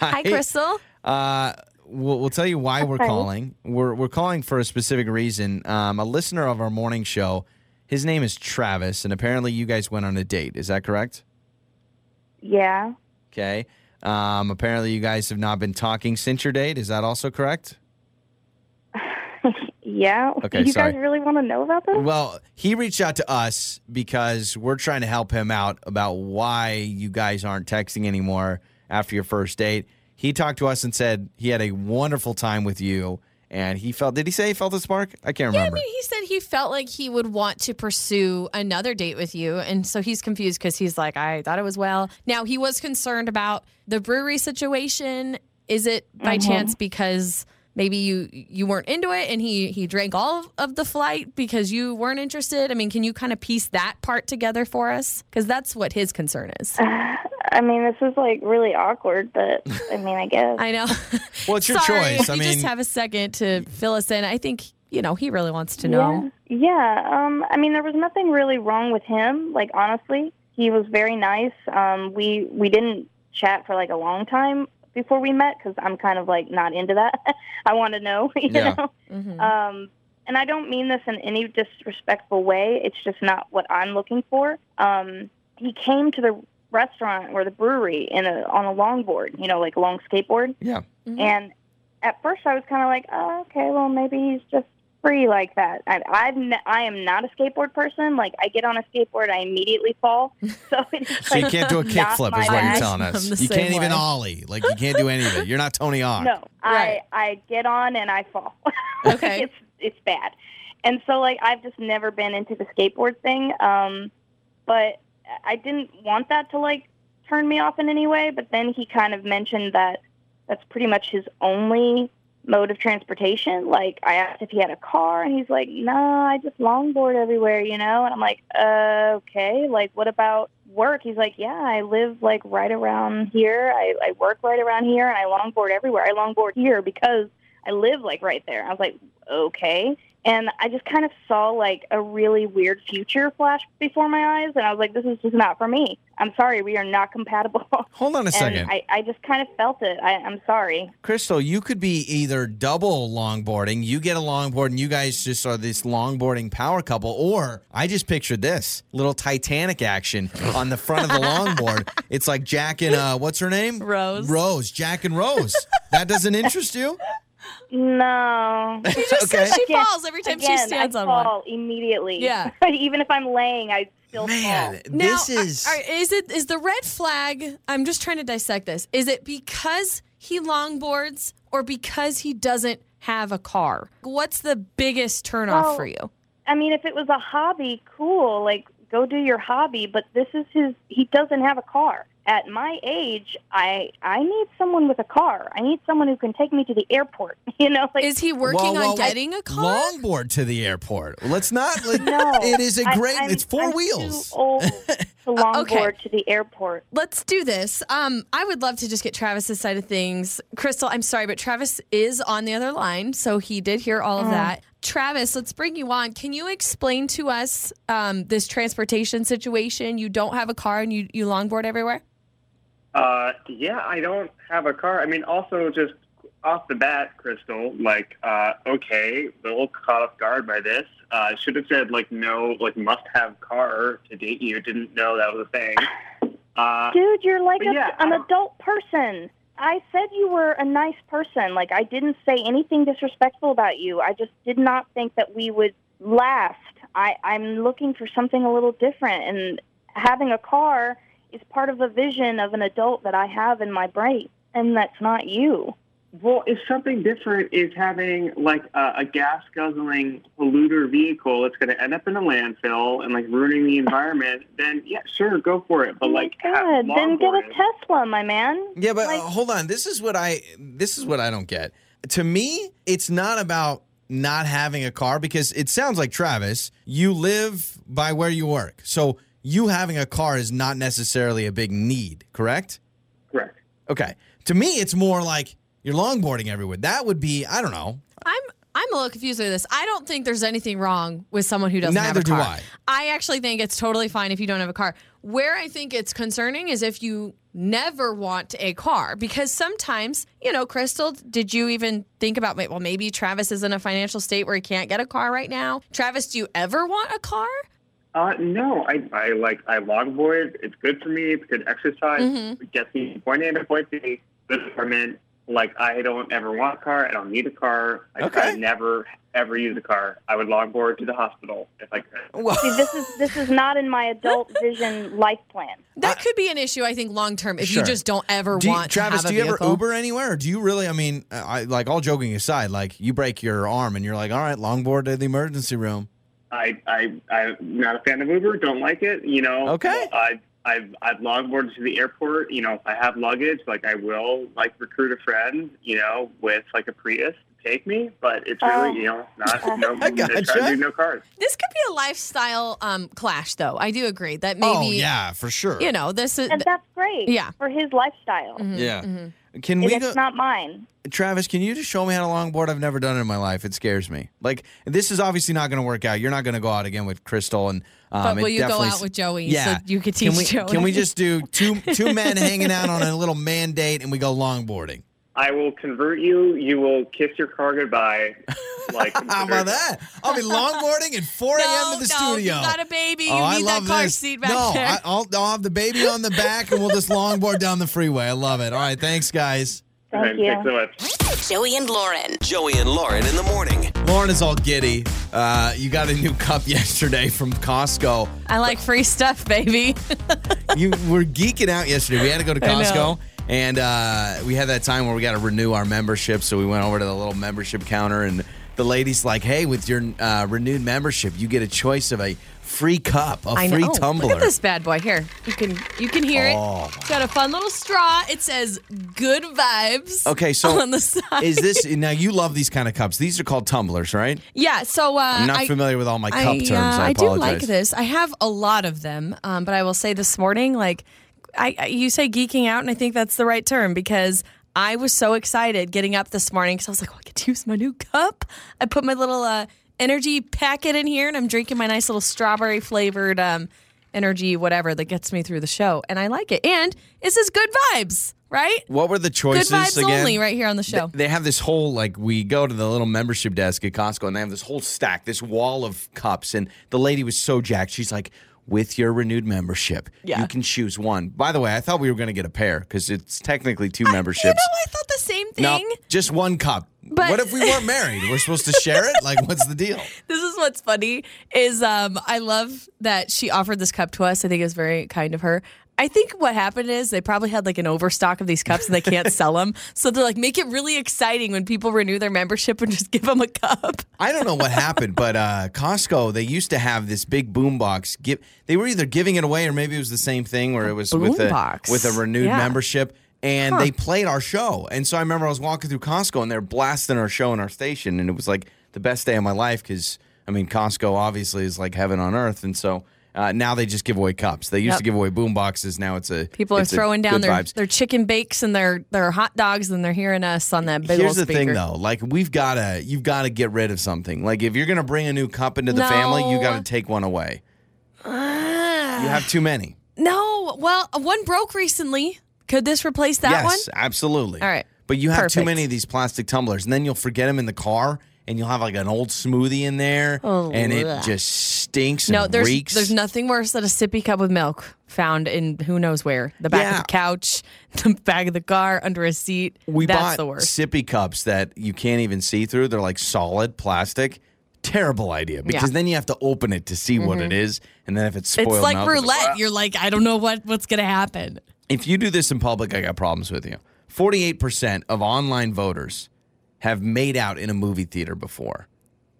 Hi, Crystal. Uh, we'll, we'll tell you why we're Hi. calling. We're, we're calling for a specific reason. Um, a listener of our morning show, his name is Travis, and apparently you guys went on a date. Is that correct? yeah. Okay. Um, apparently you guys have not been talking since your date. Is that also correct? Yeah. Okay, you sorry. guys really want to know about this? Well, he reached out to us because we're trying to help him out about why you guys aren't texting anymore after your first date. He talked to us and said he had a wonderful time with you and he felt did he say he felt a spark? I can't remember Yeah, I mean, he said he felt like he would want to pursue another date with you. And so he's confused because he's like, I thought it was well. Now, he was concerned about the brewery situation. Is it by mm-hmm. chance because maybe you you weren't into it and he he drank all of, of the flight because you weren't interested? I mean, can you kind of piece that part together for us? Because that's what his concern is. I mean, this is like really awkward, but I mean, I guess. I know. Well, it's your Sorry, choice. If I you mean- just have a second to fill us in, I think you know he really wants to know. Yeah. Yeah. Um, I mean, there was nothing really wrong with him. Like, honestly, he was very nice. Um, we we didn't chat for like a long time before we met because I'm kind of like not into that. I want to know, you Yeah. know. Mhm. Um, and I don't mean this in any disrespectful way. It's just not what I'm looking for. Um, he came to the restaurant or the brewery in a on a longboard, you know, like a long skateboard. yeah. And at first, I was kind of like, oh, okay, well, maybe he's just free like that. I, I've n- I am not a skateboard person. Like, I get on a skateboard, I immediately fall. So it's So you like, can't do a kickflip, is what you're telling us. You can't same even ollie. Like you can't do any of it. You're not Tony Hawk. No, Right. I I get on and I fall. Okay. it's it's bad. And so like I've just never been into the skateboard thing. Um, but I didn't want that to like turn me off in any way. But then he kind of mentioned that that's pretty much his only mode of transportation. Like I asked if he had a car, and he's like, "No, I just longboard everywhere," you know. And I'm like, "Okay, like what about work?" He's like, "Yeah, I live like right around here. I, I work right around here, and I longboard everywhere. I longboard here because I live like right there." I was like, "Okay." And I just kind of saw like a really weird future flash before my eyes, and I was like, "This is just not for me. I'm sorry, we are not compatible." Hold on a and second. I, I just kind of felt it. I, I'm sorry. Crystal, you could be either double longboarding, you get a longboard and you guys just are this longboarding power couple, or I just pictured this little Titanic action on the front of the longboard. It's like Jack and uh what's her name? Rose. Rose, Jack and Rose. That doesn't interest you? No. She just Okay. says she Again- falls every time she stands I on fall one. immediately. Yeah. Even if I'm laying, I still Man, fall. Now, this is are- are- is it is the red flag? I'm just trying to dissect this. Is it because he longboards or because he doesn't have a car? What's the biggest turnoff Well, for you? I mean, if it was a hobby, cool. Like, go do your hobby. But this is his. He doesn't have a car, at my age, I I need someone with a car. I need someone who can take me to the airport. You know, like Is he working Whoa, whoa, on getting a car? Longboard to the airport. Let's not. Like, no. It is a I- great. I'm- it's 4 I'm wheels. Too old to longboard okay. to the airport. Let's do this. Um, I would love to just get Travis's side of things. Crystal, I'm sorry, but Travis is on the other line, so he did hear all of that. Travis, let's bring you on. Can you explain to us um, this transportation situation? You don't have a car and you, you longboard everywhere? Uh, yeah, I don't have a car. I mean, also just off the bat, Crystal, like, uh, okay, a little caught off guard by this. Uh, should have said like no, like must have car to date you. Didn't know that was a thing. Uh, Dude, you're like a, yeah, an adult person. I said you were a nice person. Like I didn't say anything disrespectful about you. I just did not think that we would last. I, I'm looking for something a little different, and having a car is part of a vision of an adult that I have in my brain, and that's not you. Well, if something different is having like a, a gas guzzling polluter vehicle that's going to end up in a landfill and like ruining the environment, then yeah, sure, go for it. But oh like, my God, then get a Tesla, my man. Yeah, but Like- uh, hold on. This is what I this is what I don't get. To me, it's not about not having a car because it sounds like Travis, you live by where you work. So you having a car is not necessarily a big need, correct? Correct. Okay. To me, it's more like you're longboarding everywhere. That would be, I don't know. I'm I'm a little confused with this. I don't think there's anything wrong with someone who doesn't have Neither a do car. I. I actually think it's totally fine if you don't have a car. Where I think it's concerning is if you never want a car because sometimes, you know, Crystal, did you even think about well maybe Travis is in a financial state where he can't get a car right now? Travis, do you ever want a car? Uh, no, I, I like I longboard. It's good for me. It's good exercise. Mm-hmm. It gets me from point A to point B. Good apartment. Like I don't ever want a car. I don't need a car. I, Okay. I never ever use a car. I would longboard to the hospital if I could. Well, See, this is this is not in my adult vision life plan. That could be an issue, I think, long term if Sure. you just don't ever do you, want Travis, to have do you a ever. Uber anywhere? Or do you really? I mean, I like all joking aside, like you break your arm and you're like, all right, longboard to the emergency room. I I I'm not a fan of Uber. Don't like it. You know. Okay. I I've I've longboarded to the airport. You know, if I have luggage, like I will like recruit a friend. You know, with like a Prius to take me. But it's really Oh. you know not no. I to gotcha. do no cars. This could be a lifestyle um, clash, though. I do agree that maybe, oh yeah, for sure. you know, this is. And that's great. Yeah. For his lifestyle. yeah. mm-hmm. Can And we it's go? not mine. Travis, can you just show me how to longboard? I've never done it in my life. It scares me. Like this is obviously not going to work out. You're not going to go out again with Crystal, and um, But will you go out with Joey Yeah, so you could can teach we, Joey? Can we just do two two men hanging out on a little man date, and we go longboarding? I will convert you. You will kiss your car goodbye. Like How about that? I'll be longboarding at 4 a.m. No, to the no, studio. you got a baby. You oh, I need love that car this. seat back no, there. I, I'll, I'll have the baby on the back, and we'll just longboard down the freeway. I love it. All right, thanks, guys. Thank you. Thanks so much. Joey and Lauren. Joey and Lauren in the morning. Lauren is all giddy. Uh, you got a new cup yesterday from Costco. I like free stuff, baby. you were geeking out yesterday. We had to go to I know. Costco, and uh, we had that time where we got to renew our membership. So we went over to the little membership counter, and the lady's like, "Hey, with your uh, renewed membership, you get a choice of a free cup, a I free know. tumbler." Look at this bad boy here. You can you can hear Oh. it. It's got a fun little straw. It says "Good Vibes." Okay, so on the side. is this now? You love these kind of cups. These are called tumblers, right? Yeah. So uh, I'm not I, familiar with all my cup I, terms. uh, I I do apologize. like this. I have a lot of them, um, but I will say this morning, like, I, you say geeking out, and I think that's the right term because I was so excited getting up this morning because I was like, oh, I get to use my new cup. I put my little uh, energy packet in here, and I'm drinking my nice little strawberry flavored um, energy, whatever that gets me through the show, and I like it. And it says good vibes, right? What were the choices? Good vibes again? only, right here on the show. They have this whole like we go to the little membership desk at Costco and they have this whole stack, this wall of cups, and the lady was so jacked. She's like, "With your renewed membership, Yeah. you can choose one." By the way, I thought we were going to get a pair because it's technically two You memberships. know, I thought the same thing. no, just one cup. But- what if we weren't married? We're supposed to share it. Like, what's the deal? this is what's funny is um I love that she offered this cup to us. I think it was very kind of her. I think what happened is they probably had like an overstock of these cups and they can't sell them. So they're like, make it really exciting when people renew their membership and just give them a cup. I don't know what happened, but uh, Costco they used to have this big boom box. Give they were either giving it away or maybe it was the same thing where it was with a boombox. with a renewed Yeah. membership. And they played our show, and so I remember I was walking through Costco, and they're blasting our show in our station, and it was like the best day of my life because I mean Costco obviously is like heaven on earth, and so uh, now they just give away cups. They used Yep. to give away boom boxes. Now it's a People are it's a throwing down their, vibes. their chicken bakes and their, their hot dogs and they're hearing us on that big Here's the speaker. thing, though. Like we've gotta, you've got to get rid of something. Like if you're gonna bring a new cup into the family, you got to take one away. Ah. You have too many. No, well, one broke recently. Could this replace that one? yes, absolutely. All right. But you have too many of these plastic tumblers, and then you'll forget them in the car, and you'll have like an old smoothie in there, Oh, and it just stinks No, and there's reeks. there's nothing worse than a sippy cup of milk found in who knows where the back Yeah. of the couch, the back of the car, under a seat. we That's bought the worst. sippy cups that you can't even see through. They're like solid plastic. Terrible idea because Yeah. Mm-hmm. then you have to open it to see what it is, and then if it's spoiled, It's like milk, it's roulette. You're like, I don't know what what's gonna happen. if you do this in public, I got problems with you. 48% of online voters have made out in a movie theater before.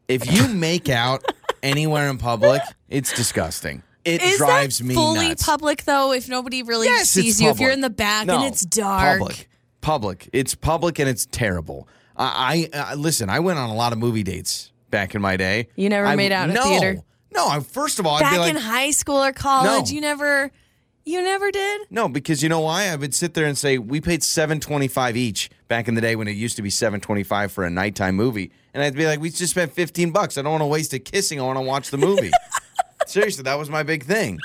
If you make out anywhere in public, it's disgusting. It Is drives that me fully nuts. public though? If nobody really Yes, sees you, if you're public. in the back No, and it's dark, Public. Public. It's public and it's terrible. I, I uh, listen, I went on a lot of movie dates back in my day. You never I- made out in a no, theater? No, I, first of all, I'd back be like, in high school or college, No. you never, you never did. No, because you know why? I would sit there and say we paid seven twenty five each back in the day when it used to be seven twenty five for a nighttime movie, and I'd be like, we just spent fifteen bucks. I don't want to waste it kissing. I want to watch the movie. Seriously, that was my big thing.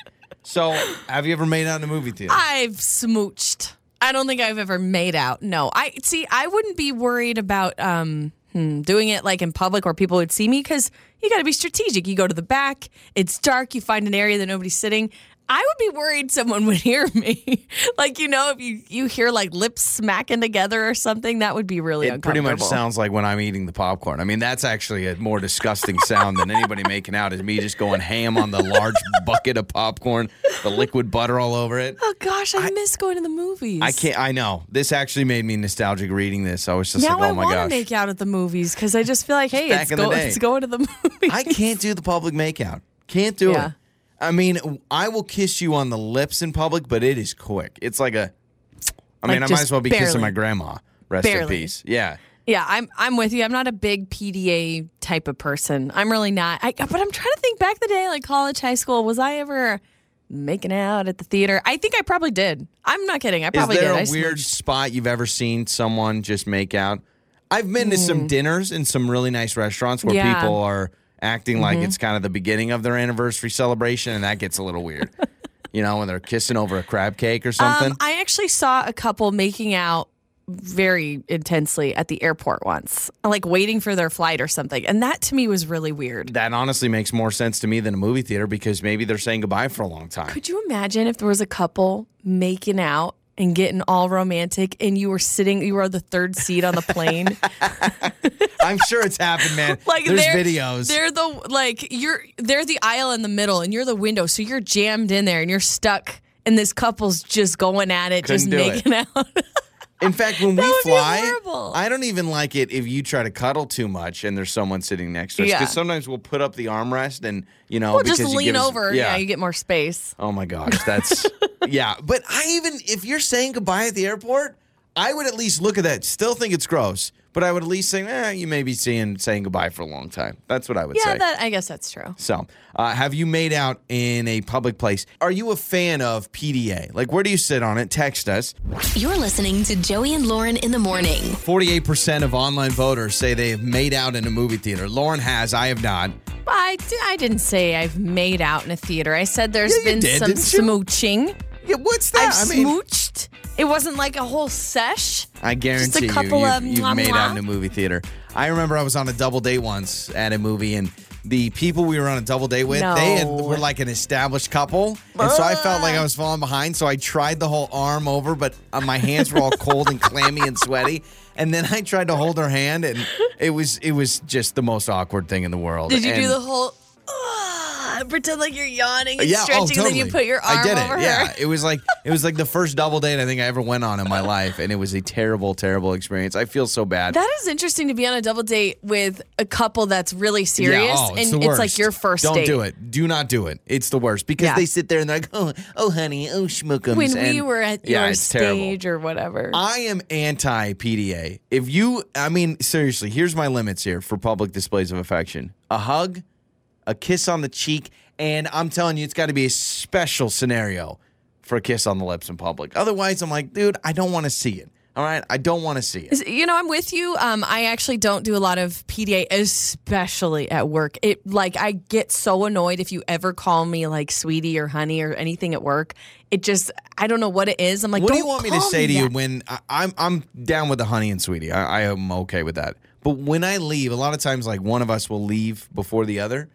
So, have you ever made out in a movie theater? I've smooched. I don't think I've ever made out. No, I see. I wouldn't be worried about um, hmm, doing it like in public where people would see me because you got to be strategic. You go to the back. It's dark. You find an area that nobody's sitting. I would be worried someone would hear me. like you know, if you you hear like lips smacking together or something, that would be really it pretty much sounds like when I'm eating the popcorn. I mean, that's actually a more disgusting sound than anybody making out is me just going ham on the large bucket of popcorn, the liquid butter all over it. Oh gosh, I, miss going to the movies. I can't. I know this actually made me nostalgic reading this. I was just Now like, oh I oh my want to gosh. make out at the movies because I just feel like, hey, it's, go- it's going to the movies. I can't do the public makeout. Can't do Yeah. it. I mean, I will kiss you on the lips in public, but it is quick. It's like a. I mean, Like I might as well be kissing my grandma. Rest in peace. Yeah. Yeah, I'm I'm with you. I'm not a big PDA type of person. I'm really not. I, but I'm trying to think back the day, like college, high school. Was I ever making out at the theater? I think I probably did. I'm not kidding. I probably did. Is there did. a I weird smooched. spot you've ever seen someone just make out? I've been to Hmm. some dinners in some really nice restaurants where Yeah. People are acting like it's kind of the beginning of their anniversary celebration, and that gets a little weird. you know, when they're kissing over a crab cake or something. Um, I actually saw a couple making out very intensely at the airport once, like waiting for their flight or something, and that to me was really weird. that honestly makes more sense to me than a movie theater because maybe they're saying goodbye for a long time. Could you imagine if there was a couple making out and getting all romantic, and you were sitting, you were the third seat on the plane? I'm sure it's happened, man. like There's they're, videos. They're the like you're they're the aisle in the middle and you're the window, so you're jammed in there and you're stuck. And this couple's just going at it, just Couldn't do making out. In fact, when we fly. I don't even like it if you try to cuddle too much and there's someone sitting next to us. Yeah. Because sometimes we'll put up the armrest and, you know, Well, just you lean us- over. Yeah. you get more space. Oh my gosh, that's yeah. But I even if you're saying goodbye at the airport, I would at least look at that. Still think it's gross, but I would at least say, eh, you may be seeing saying goodbye for a long time. That's what I would Yeah, say. that I guess that's true. so, uh, have you made out in a public place? Are you a fan of PDA? Like, where do you sit on it? Text us. You're listening to Joey and Lauren in the morning. 48% of online voters say they have made out in a movie theater. Lauren has, I have not. I, I didn't say I've made out in a theater. I said there's Yeah, been did, some smooching. Yeah, what's that? I've I mean, smooched. It wasn't like a whole sesh. I Just guarantee a couple you, of you've, you've mwah, made out in a movie theater. I remember I was on a double date once at a movie, and the people we were on a double date with, they had, were like an established couple, and so I felt like I was falling behind. So I tried the whole arm over, but uh, my hands were all cold and clammy and sweaty. And then I tried to hold her hand, and it was it was just the most awkward thing in the world. Did you do And- the whole? Pretend like you're yawning and yeah, oh, stretching, oh, totally. and then you put your arm I did over it. her. Yeah, it was like it was like the first double date I think I ever went on in my life, and it was a terrible, terrible experience. I feel so bad. That is interesting to be on a double date with a couple that's really serious, Yeah, oh, it's and it's like your 1st Don't date. do it. Do not do it. It's the worst because Yeah. they sit there and they're like, oh, oh, honey, oh, schmookums. When we were at your it's terrible. stage or whatever. I am anti PDA. If you, I mean, seriously, here's my limits here for public displays of affection a hug, a kiss on the cheek, and I'm telling you, it's got to be a special scenario for a kiss on the lips in public. Otherwise, I'm like, dude, I don't want to see it. All right? I don't want to see it. You know, I'm with you. Um, I actually don't do a lot of PDA, especially at work. It like I get so annoyed if you ever call me like sweetie or honey or anything at work. It just I don't know what it is. I'm like, what do you want me to say to you that. when I, I'm I'm down with the honey and sweetie? I, I am okay with that. But when I leave, a lot of times like one of us will leave before the other.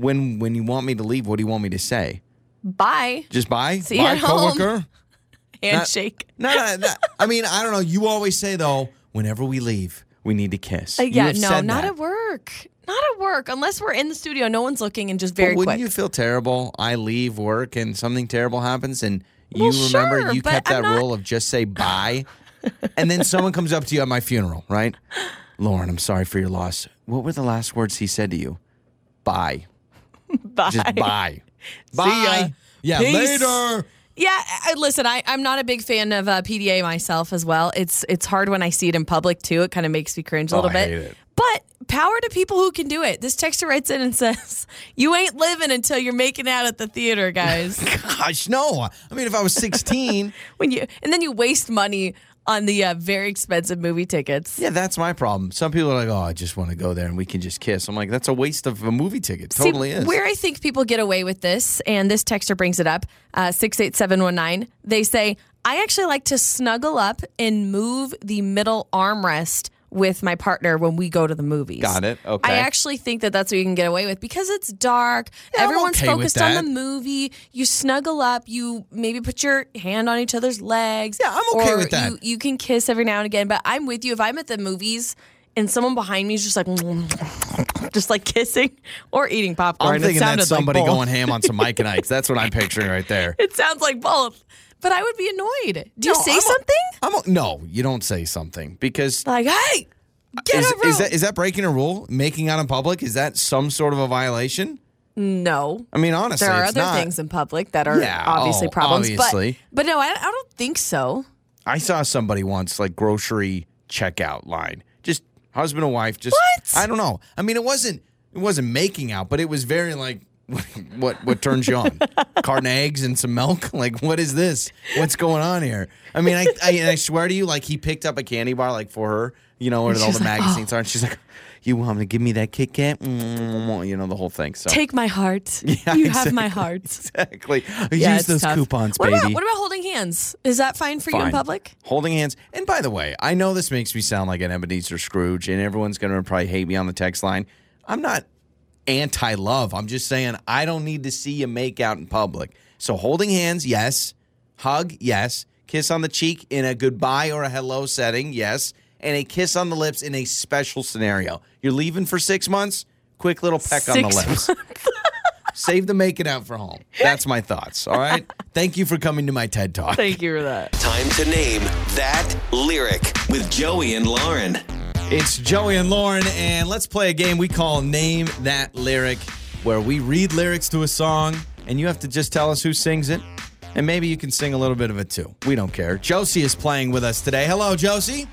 When when you want me to leave, what do you want me to say? Bye Just bye, See you bye, at home. handshake. No, no, no. I mean, I don't know. You always say though, whenever we leave, we need to kiss. Uh, You yeah, no, not that. at work. Not at work unless we're in the studio. No one's looking and just very But wouldn't quick. you feel terrible? I leave work and something terrible happens, and you Well, remember sure, you kept that not- rule of just say bye, and then someone comes up to you at my funeral, right? Lauren, I'm sorry for your loss. What were the last words he said to you? Bye. Bye. Just bye. ya. Bye. Yeah, Peace. later. Yeah, I, listen, I, I'm not a big fan of uh, PDA myself as well. It's it's hard when I see it in public too. It kind of makes me cringe a Oh, little I bit. hate it. But power to people who can do it. This texter writes in and says, "You ain't living until you're making out at the theater, guys." Gosh, no. I mean, if I was 16, when you and then you waste money on the uh, very expensive movie tickets. yeah, that's my problem. Some people are like, oh, I just want to go there and we can just kiss. I'm like, that's a waste of a movie ticket. See, Totally is. Where I think people get away with this, and this texter brings it up, uh, 68719, they say, I actually like to snuggle up and move the middle armrest with my partner when we go to the movies. Got it. Okay. I actually think that that's what you can get away with because it's dark. Yeah, Everyone's okay focused on the movie. You snuggle up. You maybe put your hand on each other's legs. Yeah, I'm okay with that. You, you can kiss every now and again. But I'm with you. If I'm at the movies and someone behind me is just like, just like kissing or eating popcorn, I'm thinking that's somebody like going ham on some Mike and Ike's. That's what I'm picturing right there. It sounds like both. But I would be annoyed. Do you say I'm a- something? I'm a, no, you don't say something because like, hey, get is, a room. is that is that breaking a rule? Making out in public is that some sort of a violation? no. I mean, honestly, There are other not. things in public that are Yeah, oh, obviously oh, problems. obviously. But, but no, I, I don't think so. I saw somebody once like grocery checkout line, just husband and wife. Just What? I don't know. I mean, it wasn't it wasn't making out, but it was very like. What what turns you on? Carton eggs and some milk? Like what is this? What's going on here? I mean, I I, I swear to you, like he picked up a candy bar like for her, you know, where all the like, magazines are, and she's like, "You want me to give me that Kit Kat?" Mm, You know the whole thing. So Take my heart. Yeah, you have my heart. exactly. Yeah, Use those tough. coupons, what baby. About, what about holding hands? Is that fine for you in public? Holding hands. And by the way, I know this makes me sound like an Ebenezer Scrooge, and everyone's going to probably hate me on the text line. I'm not anti love. I'm just saying I don't need to see you make out in public. So holding hands, yes. Hug, yes. Kiss on the cheek in a goodbye or a hello setting, yes. And a kiss on the lips in a special scenario. You're leaving for six months? Quick little peck on the lips. Save the making out for home. That's my thoughts. All right. Thank you for coming to my TED Talk. Thank you for that. Time to name that lyric with Joey and Lauren. It's Joey and Lauren, and let's play a game we call Name That Lyric, where we read lyrics to a song, and you have to just tell us who sings it. And maybe you can sing a little bit of it too. We don't care. Josie is playing with us today. Hello, Josie.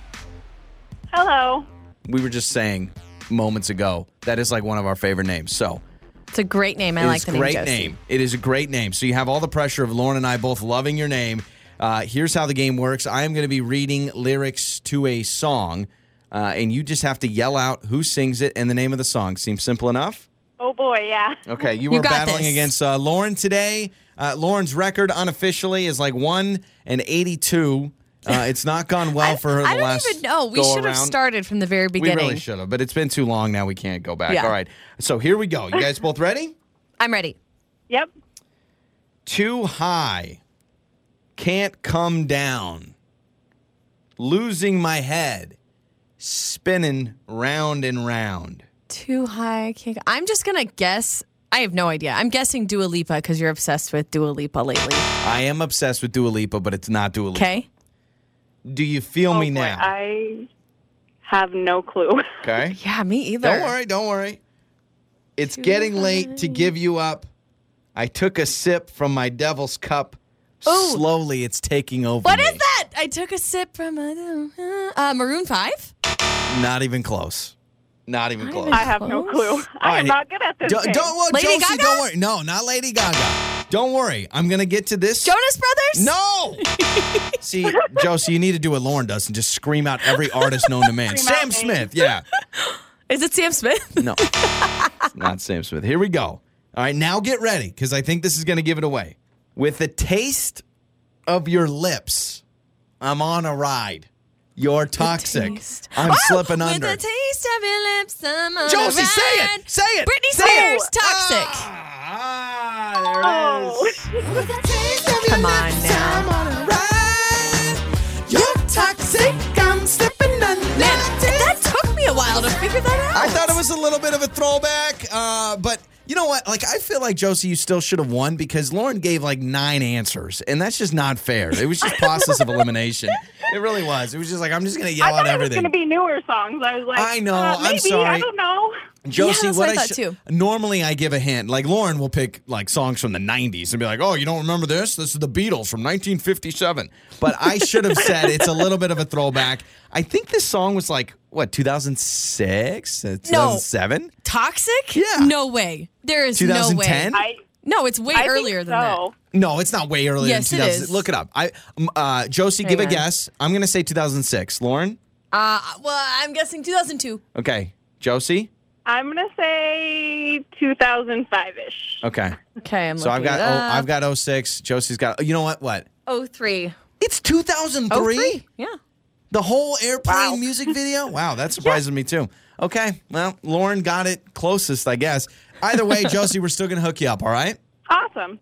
Hello. We were just saying moments ago that is like one of our favorite names. So It's a great name. I it like is the a name great Josie. name. It is a great name. So you have all the pressure of Lauren and I both loving your name. Uh, here's how the game works. I am going to be reading lyrics to a song, uh, and you just have to yell out who sings it and the name of the song. Seems simple enough. Oh boy, yeah. Okay, you, You were got battling this. against uh, Lauren today. Uh, Lauren's record unofficially is like one and eighty-two. Uh, it's not gone well for her the I don't last. even know. We should have started from the very beginning. We beginning. really should have, but it's been too long now. We can't go back. Yeah. All right, so here we go. You guys both ready? I'm ready. Yep. Too high, can't come down. Losing my head, spinning round and round. Too high. Can't, I'm just gonna guess I have no idea. I'm guessing Dua Lipa because you're obsessed with Dua Lipa lately. I am obsessed with Dua Lipa, but it's not Dua Lipa. Okay. Do you feel Oh, me boy, now? I have no clue. okay. Yeah, me either. Don't worry, don't worry. It's getting late to give you up. I took a sip from my devil's cup. Ooh. Slowly, it's taking over. What me. is that? I took a sip from a, uh, Maroon 5. Not even close. Not even close. I have no clue. I right. am not good at this Don't, game. don't well, Lady Josie, Gaga? don't worry. No, not Lady Gaga. Don't worry. I'm gonna get to this. Jonas Brothers? No. See, Josie, you need to do what Lauren does and just scream out every artist known to man. Scream Sam names. Smith. Yeah. Is it Sam Smith? No, it's not Sam Smith. Here we go. All right, now get ready because I think this is going to give it away. With the taste of your lips, I'm on a ride. You're toxic. I'm Oh, slipping with under. the taste of your lips, I'm on Josie, a say it. Say it. Britney Say Spears, it. Toxic. Ah, there it is. Come on now. You're toxic. I'm slipping under. Man, that took me a while to figure that out. I thought it was a little bit of a throwback, uh, but you know what? Like, I feel like Josie, you still should have won because Lauren gave like nine answers, and that's just not fair. It was just process of elimination. It really was. It was just like I'm just gonna I yell thought out it was going to be newer songs. I was like, I know, uh, I'm sorry. I don't know. Josie, that's what what I thought sh- too. Normally, I give a hint. Like Lauren will pick like songs from the '90s and be like, "Oh, you don't remember this? This is the Beatles from 1957." But I should have said it's a little bit of a throwback. I think this song was like what 2006, uh, 2007, Toxic? Yeah. No way. There is no way. 2010. I, No, it's way I think earlier than that. so. No, it's not way earlier Yes, than it 2000. is. Look it up. I, um, uh, Josie, Hang give a on. guess. I'm gonna say 2006. Lauren, Uh, well, I'm guessing 2002. okay. Josie, I'm going to say 2005-ish. okay. Okay, I'm So I've got it oh. I've got 06. Josie's got. You know what? What? 03. It's 2003. Yeah. The whole airplane Wow. music video? Wow, that surprises me too. Okay, well, Lauren got it closest, I guess. Either way, Josie, we're still going to hook you up, all right? Awesome.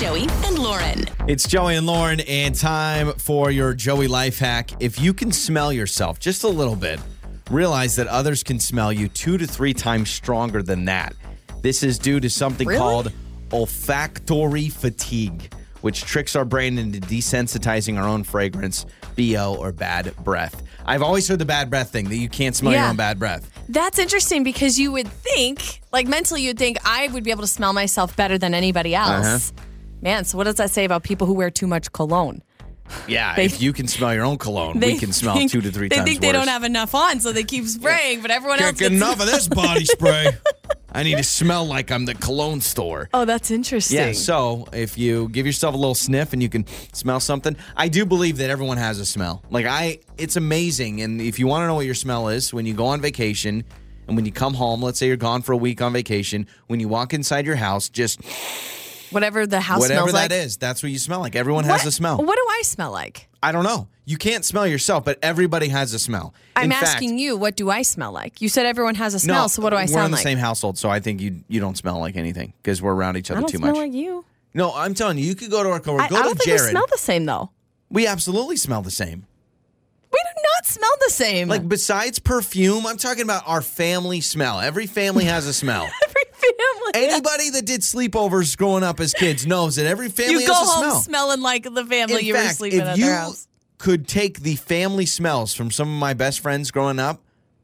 Joey and Lauren. It's Joey and Lauren, and time for your Joey life hack. If you can smell yourself just a little bit, realize that others can smell you two to three times stronger than that. This is due to something Really? called olfactory fatigue, which tricks our brain into desensitizing our own fragrance, BO, or bad breath. I've always heard the bad breath thing that you can't smell your own bad breath. That's interesting because you would think, like mentally, you'd think I would be able to smell myself better than anybody else. Uh-huh. Man, so what does that say about people who wear too much cologne? Yeah, They- if you can smell your own cologne, we can smell think- two to three they times They think they don't have enough on, so they keep spraying, but everyone Can't else get gets enough of this body spray. I need to smell like I'm the cologne store. Oh, that's interesting. Yeah, so if you give yourself a little sniff and you can smell something, I do believe that everyone has a smell. Like I it's amazing and if you want to know what your smell is when you go on vacation and when you come home, let's say you're gone for a week on vacation, when you walk inside your house, just Whatever the house whatever smells that like. is, that's what you smell like. Everyone has What- a smell. What do I smell like? I don't know. You can't smell yourself, but everybody has a smell. I'm In fact- asking you, what do I smell like? You said everyone has a smell, so what do I smell like? we're sound in the like? same household, so I think you you don't smell like anything because we're around each I other don't too smell much. like you. no, I'm telling you, you could go to our coworker, I, go I to don't think we Jared. smell the same though. we absolutely smell the same. We do not smell the same. Like besides perfume, I'm talking about our family smell. Every family has a smell. family. Anybody that did sleepovers growing up as kids knows that every family you go has a home smell. smelling like the family In you were sleeping if at you their house. could take the family smells from some of my best friends growing up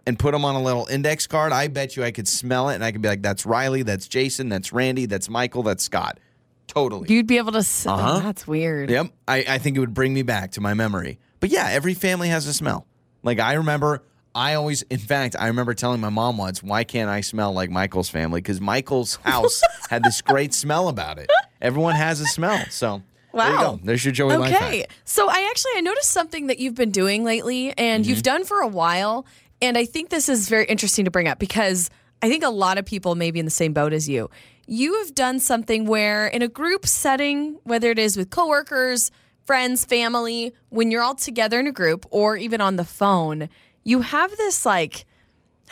and put them on a little index card, I bet you I could smell it and I could be like, "That's Riley, that's Jason, that's Randy, that's Michael, that's Scott." Totally. You'd be able to. s- Uh-huh. That's weird. Yep. I, I think it would bring me back to my memory. But yeah, every family has a smell. Like I remember, I always, in fact, I remember telling my mom once, why can't I smell like Michael's family? Because Michael's house had this great smell about it. Everyone has a smell. So there you Wow. go. There's your Joey. Okay. So I actually I noticed something that you've been doing lately and Mm-hmm. you've done for a while and I think this is very interesting to bring up because I think a lot of people may be in the same boat as you. You have done something where in a group setting, whether it is with coworkers, friends, family, when you're all together in a group or even on the phone, you have this like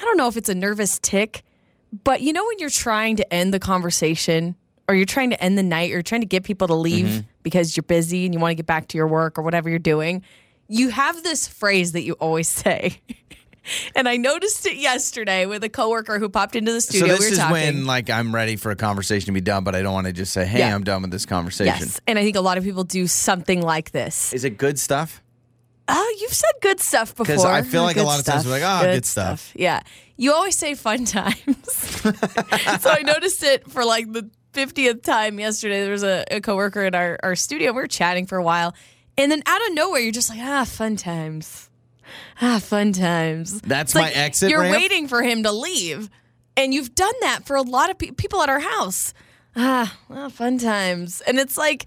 I don't know if it's a nervous tick, but you know when you're trying to end the conversation or you're trying to end the night or you're trying to get people to leave Mm-hmm. because you're busy and you want to get back to your work or whatever you're doing, you have this phrase that you always say. and I noticed it yesterday with a coworker who popped into the studio. So this we were is talking. when like I'm ready for a conversation to be done, but I don't want to just say, "Hey, Yeah. I'm done with this conversation." yes, and I think a lot of people do something like this. Is it good stuff? Oh, you've said good stuff before. 'Cause I feel like a lot of times stuff. we're like, "Oh, good stuff." Yeah. You always say fun times. so I noticed it for like the 50th time yesterday. There was a, a coworker in our, our studio. We were chatting for a while. And then out of nowhere, you're just like, ah, fun times. Ah, fun times. That's It's my like exit You're ramp? waiting for him to leave. And you've done that for a lot of pe- people at our house. Ah, ah, fun times. And it's like,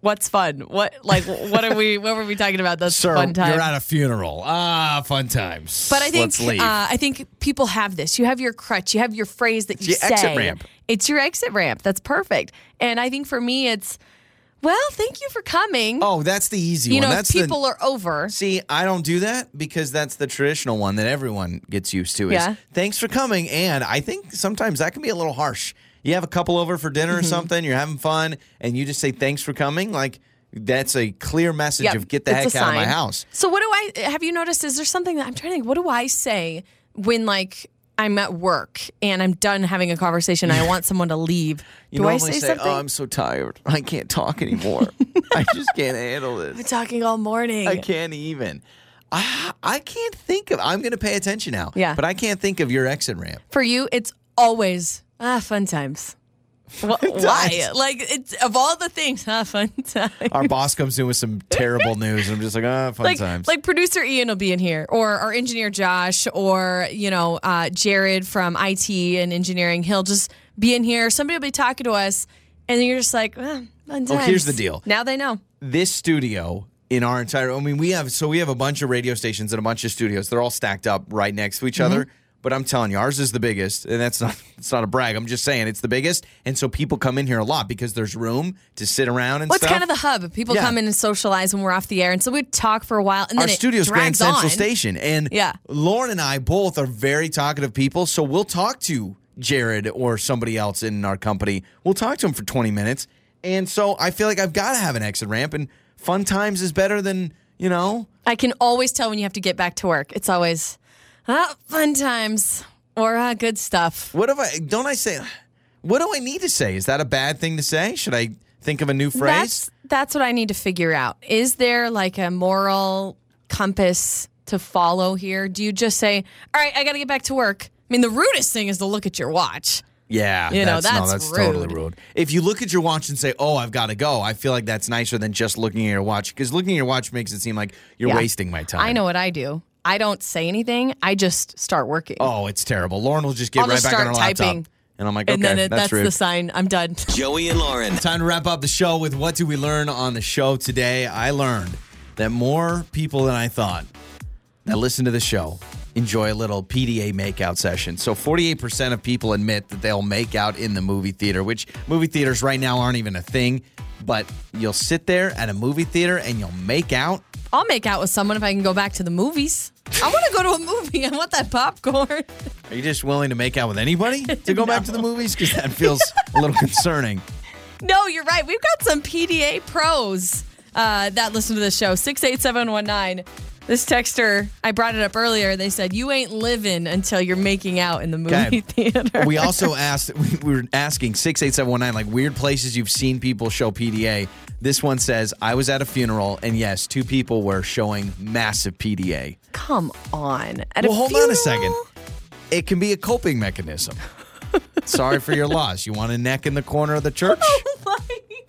what's fun? What like what are we what were we talking about? That's Sir, fun time. you're at a funeral. Ah, fun times. But I think Let's leave. uh, I think people have this. You have your crutch. You have your phrase that you your say. exit ramp. It's your exit ramp. That's perfect. And I think for me, it's well, thank you for coming. oh, that's the easy you one. know, that's people the, are over. See, I don't do that because that's the traditional one that everyone gets used to. Is Yeah. thanks for coming, and I think sometimes that can be a little harsh. You have a couple over for dinner Mm-hmm. or something, you're having fun, and you just say thanks for coming. Like that's a clear message Yep, of get the heck out of my house. So what do I have you noticed? Is there something that I'm trying to think? What do I say when like I'm at work and I'm done having a conversation? and I want someone to leave. You do I say, say, something? Oh, I'm so tired. I can't talk anymore. I just can't handle this. I've been talking all morning. I can't even." I, I can't think of. I'm going to pay attention now. Yeah. but I can't think of your exit ramp. For you, it's always ah fun times. Wh- Why? Like it's of all the things, ah fun times. Our boss comes in with some terrible news, and I'm just like, "Ah, fun like, times." like producer Ian will be in here, or our engineer Josh, or you know uh, Jared from IT and engineering. He'll just be in here. Somebody will be talking to us, and then you're just like, ah, fun Oh, here's the deal. Now they know. this studio in our entire I mean we have so we have a bunch of radio stations and a bunch of studios. They're all stacked up right next to each Mm-hmm. other. But I'm telling you, ours is the biggest, and that's not it's not a brag. I'm just saying it's the biggest, and so people come in here a lot because there's room to sit around and Well, it's kind of the hub. People Yeah. come in and socialize when we're off the air, and so we talk for a while, and then our it studio's Grand Central on. Station, and Yeah. Lauren and I both are very talkative people, so we'll talk to Jared or somebody else in our company. We'll talk to him for 20 minutes, and so I feel like I've got to have an exit ramp, and fun times is better than you know. I can always tell when you have to get back to work. It's always ah, fun times or ah, good stuff. What if I don't I say? What do I need to say? Is that a bad thing to say? Should I think of a new phrase? That's that's what I need to figure out. Is there like a moral compass to follow here? Do you just say, "All right, I got to get back to work"? I mean, the rudest thing is to look at your watch. yeah, You know, that's, no, that's that's totally rude. rude. If you look at your watch and say, "Oh, I've got to go," I feel like that's nicer than just looking at your watch because looking at your watch makes it seem like you're Yeah. wasting my time. I know what I do. I don't say anything. I just start working. Oh, it's terrible. Lauren will just get I'll right just back on her start laptop, typing. and I'm like, okay, and then it, that's, that's, rude. the sign. I'm done. Joey and Lauren. Time to wrap up the show with what do we learn on the show today? I learned that more people than I thought that listen to the show enjoy a little PDA makeout session. So 48% of people admit that they'll make out in the movie theater, which movie theaters right now aren't even a thing, but you'll sit there at a movie theater and you'll make out. I'll make out with someone if I can go back to the movies. I want to go to a movie. I want that popcorn. Are you just willing to make out with anybody to go back to the movies? Because that feels a little concerning. No, you're right. We've got some PDA pros uh, that listen to the show. 68719. This texter, I brought it up earlier. They said, You ain't living until you're making out in the movie Okay. theater. We also asked, we we were asking 68719, like weird places you've seen people show PDA. This one says, I was at a funeral, and yes, two people were showing massive PDA. Come on. At well, hold on a second. It can be a coping mechanism. Sorry for your loss. You want a neck in the corner of the church?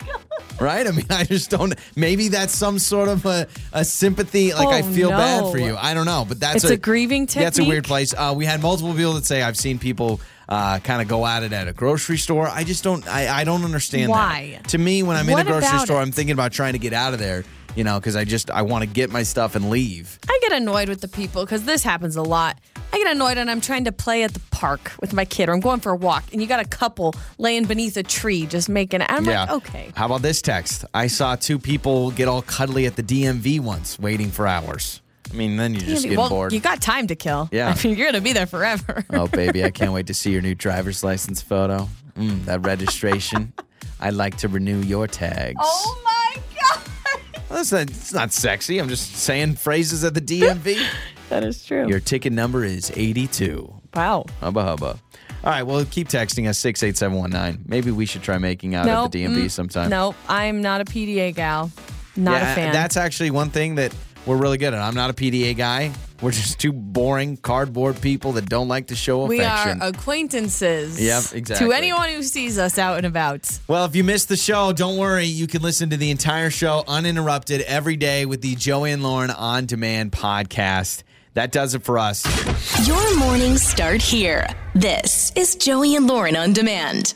Right? I mean, I just don't. Maybe that's some sort of a, a sympathy. Like, I Oh, feel bad for you. I don't know. But that's It's a grieving That's a weird place. Uh, we had multiple people that say, I've seen people uh, kind of go at it at a grocery store. I just don't, I, I don't understand Why? that. To me, when I'm in a grocery store, it? I'm thinking about trying to get out of there, you know, because I just, I want to get my stuff and leave. I get annoyed with the people because this happens a lot. I get annoyed when I'm trying to play at the park with my kid or I'm going for a walk and you got a couple laying beneath a tree just making it. I'm like, okay. How about this text? I saw two people get all cuddly at the DMV once, waiting for hours. I mean, then you just get well, bored. you got time to kill. Yeah. I mean, you're going to be there forever. oh, baby, I can't wait to see your new driver's license photo. Mm, that registration. I'd like to renew your tags. Oh my. Well, that's not, it's not sexy. I'm just saying phrases at the DMV. That is true. Your ticket number is 82. wow. Hubba hubba. All right, well, keep texting us 68719. Maybe we should try making out No, at the DMV mm, sometime. No, I'm not a PDA gal. Not yeah, a fan. That's actually one thing that we're really good at. I'm not a PDA guy. We're just two boring cardboard people that don't like to show we affection. are acquaintances. Yep, exactly. To anyone who sees us out and about. Well, if you missed the show, don't worry. You can listen to the entire show uninterrupted every day with the Joey and Lauren On Demand podcast. That does it for us. Your mornings start here. This is Joey and Lauren on demand.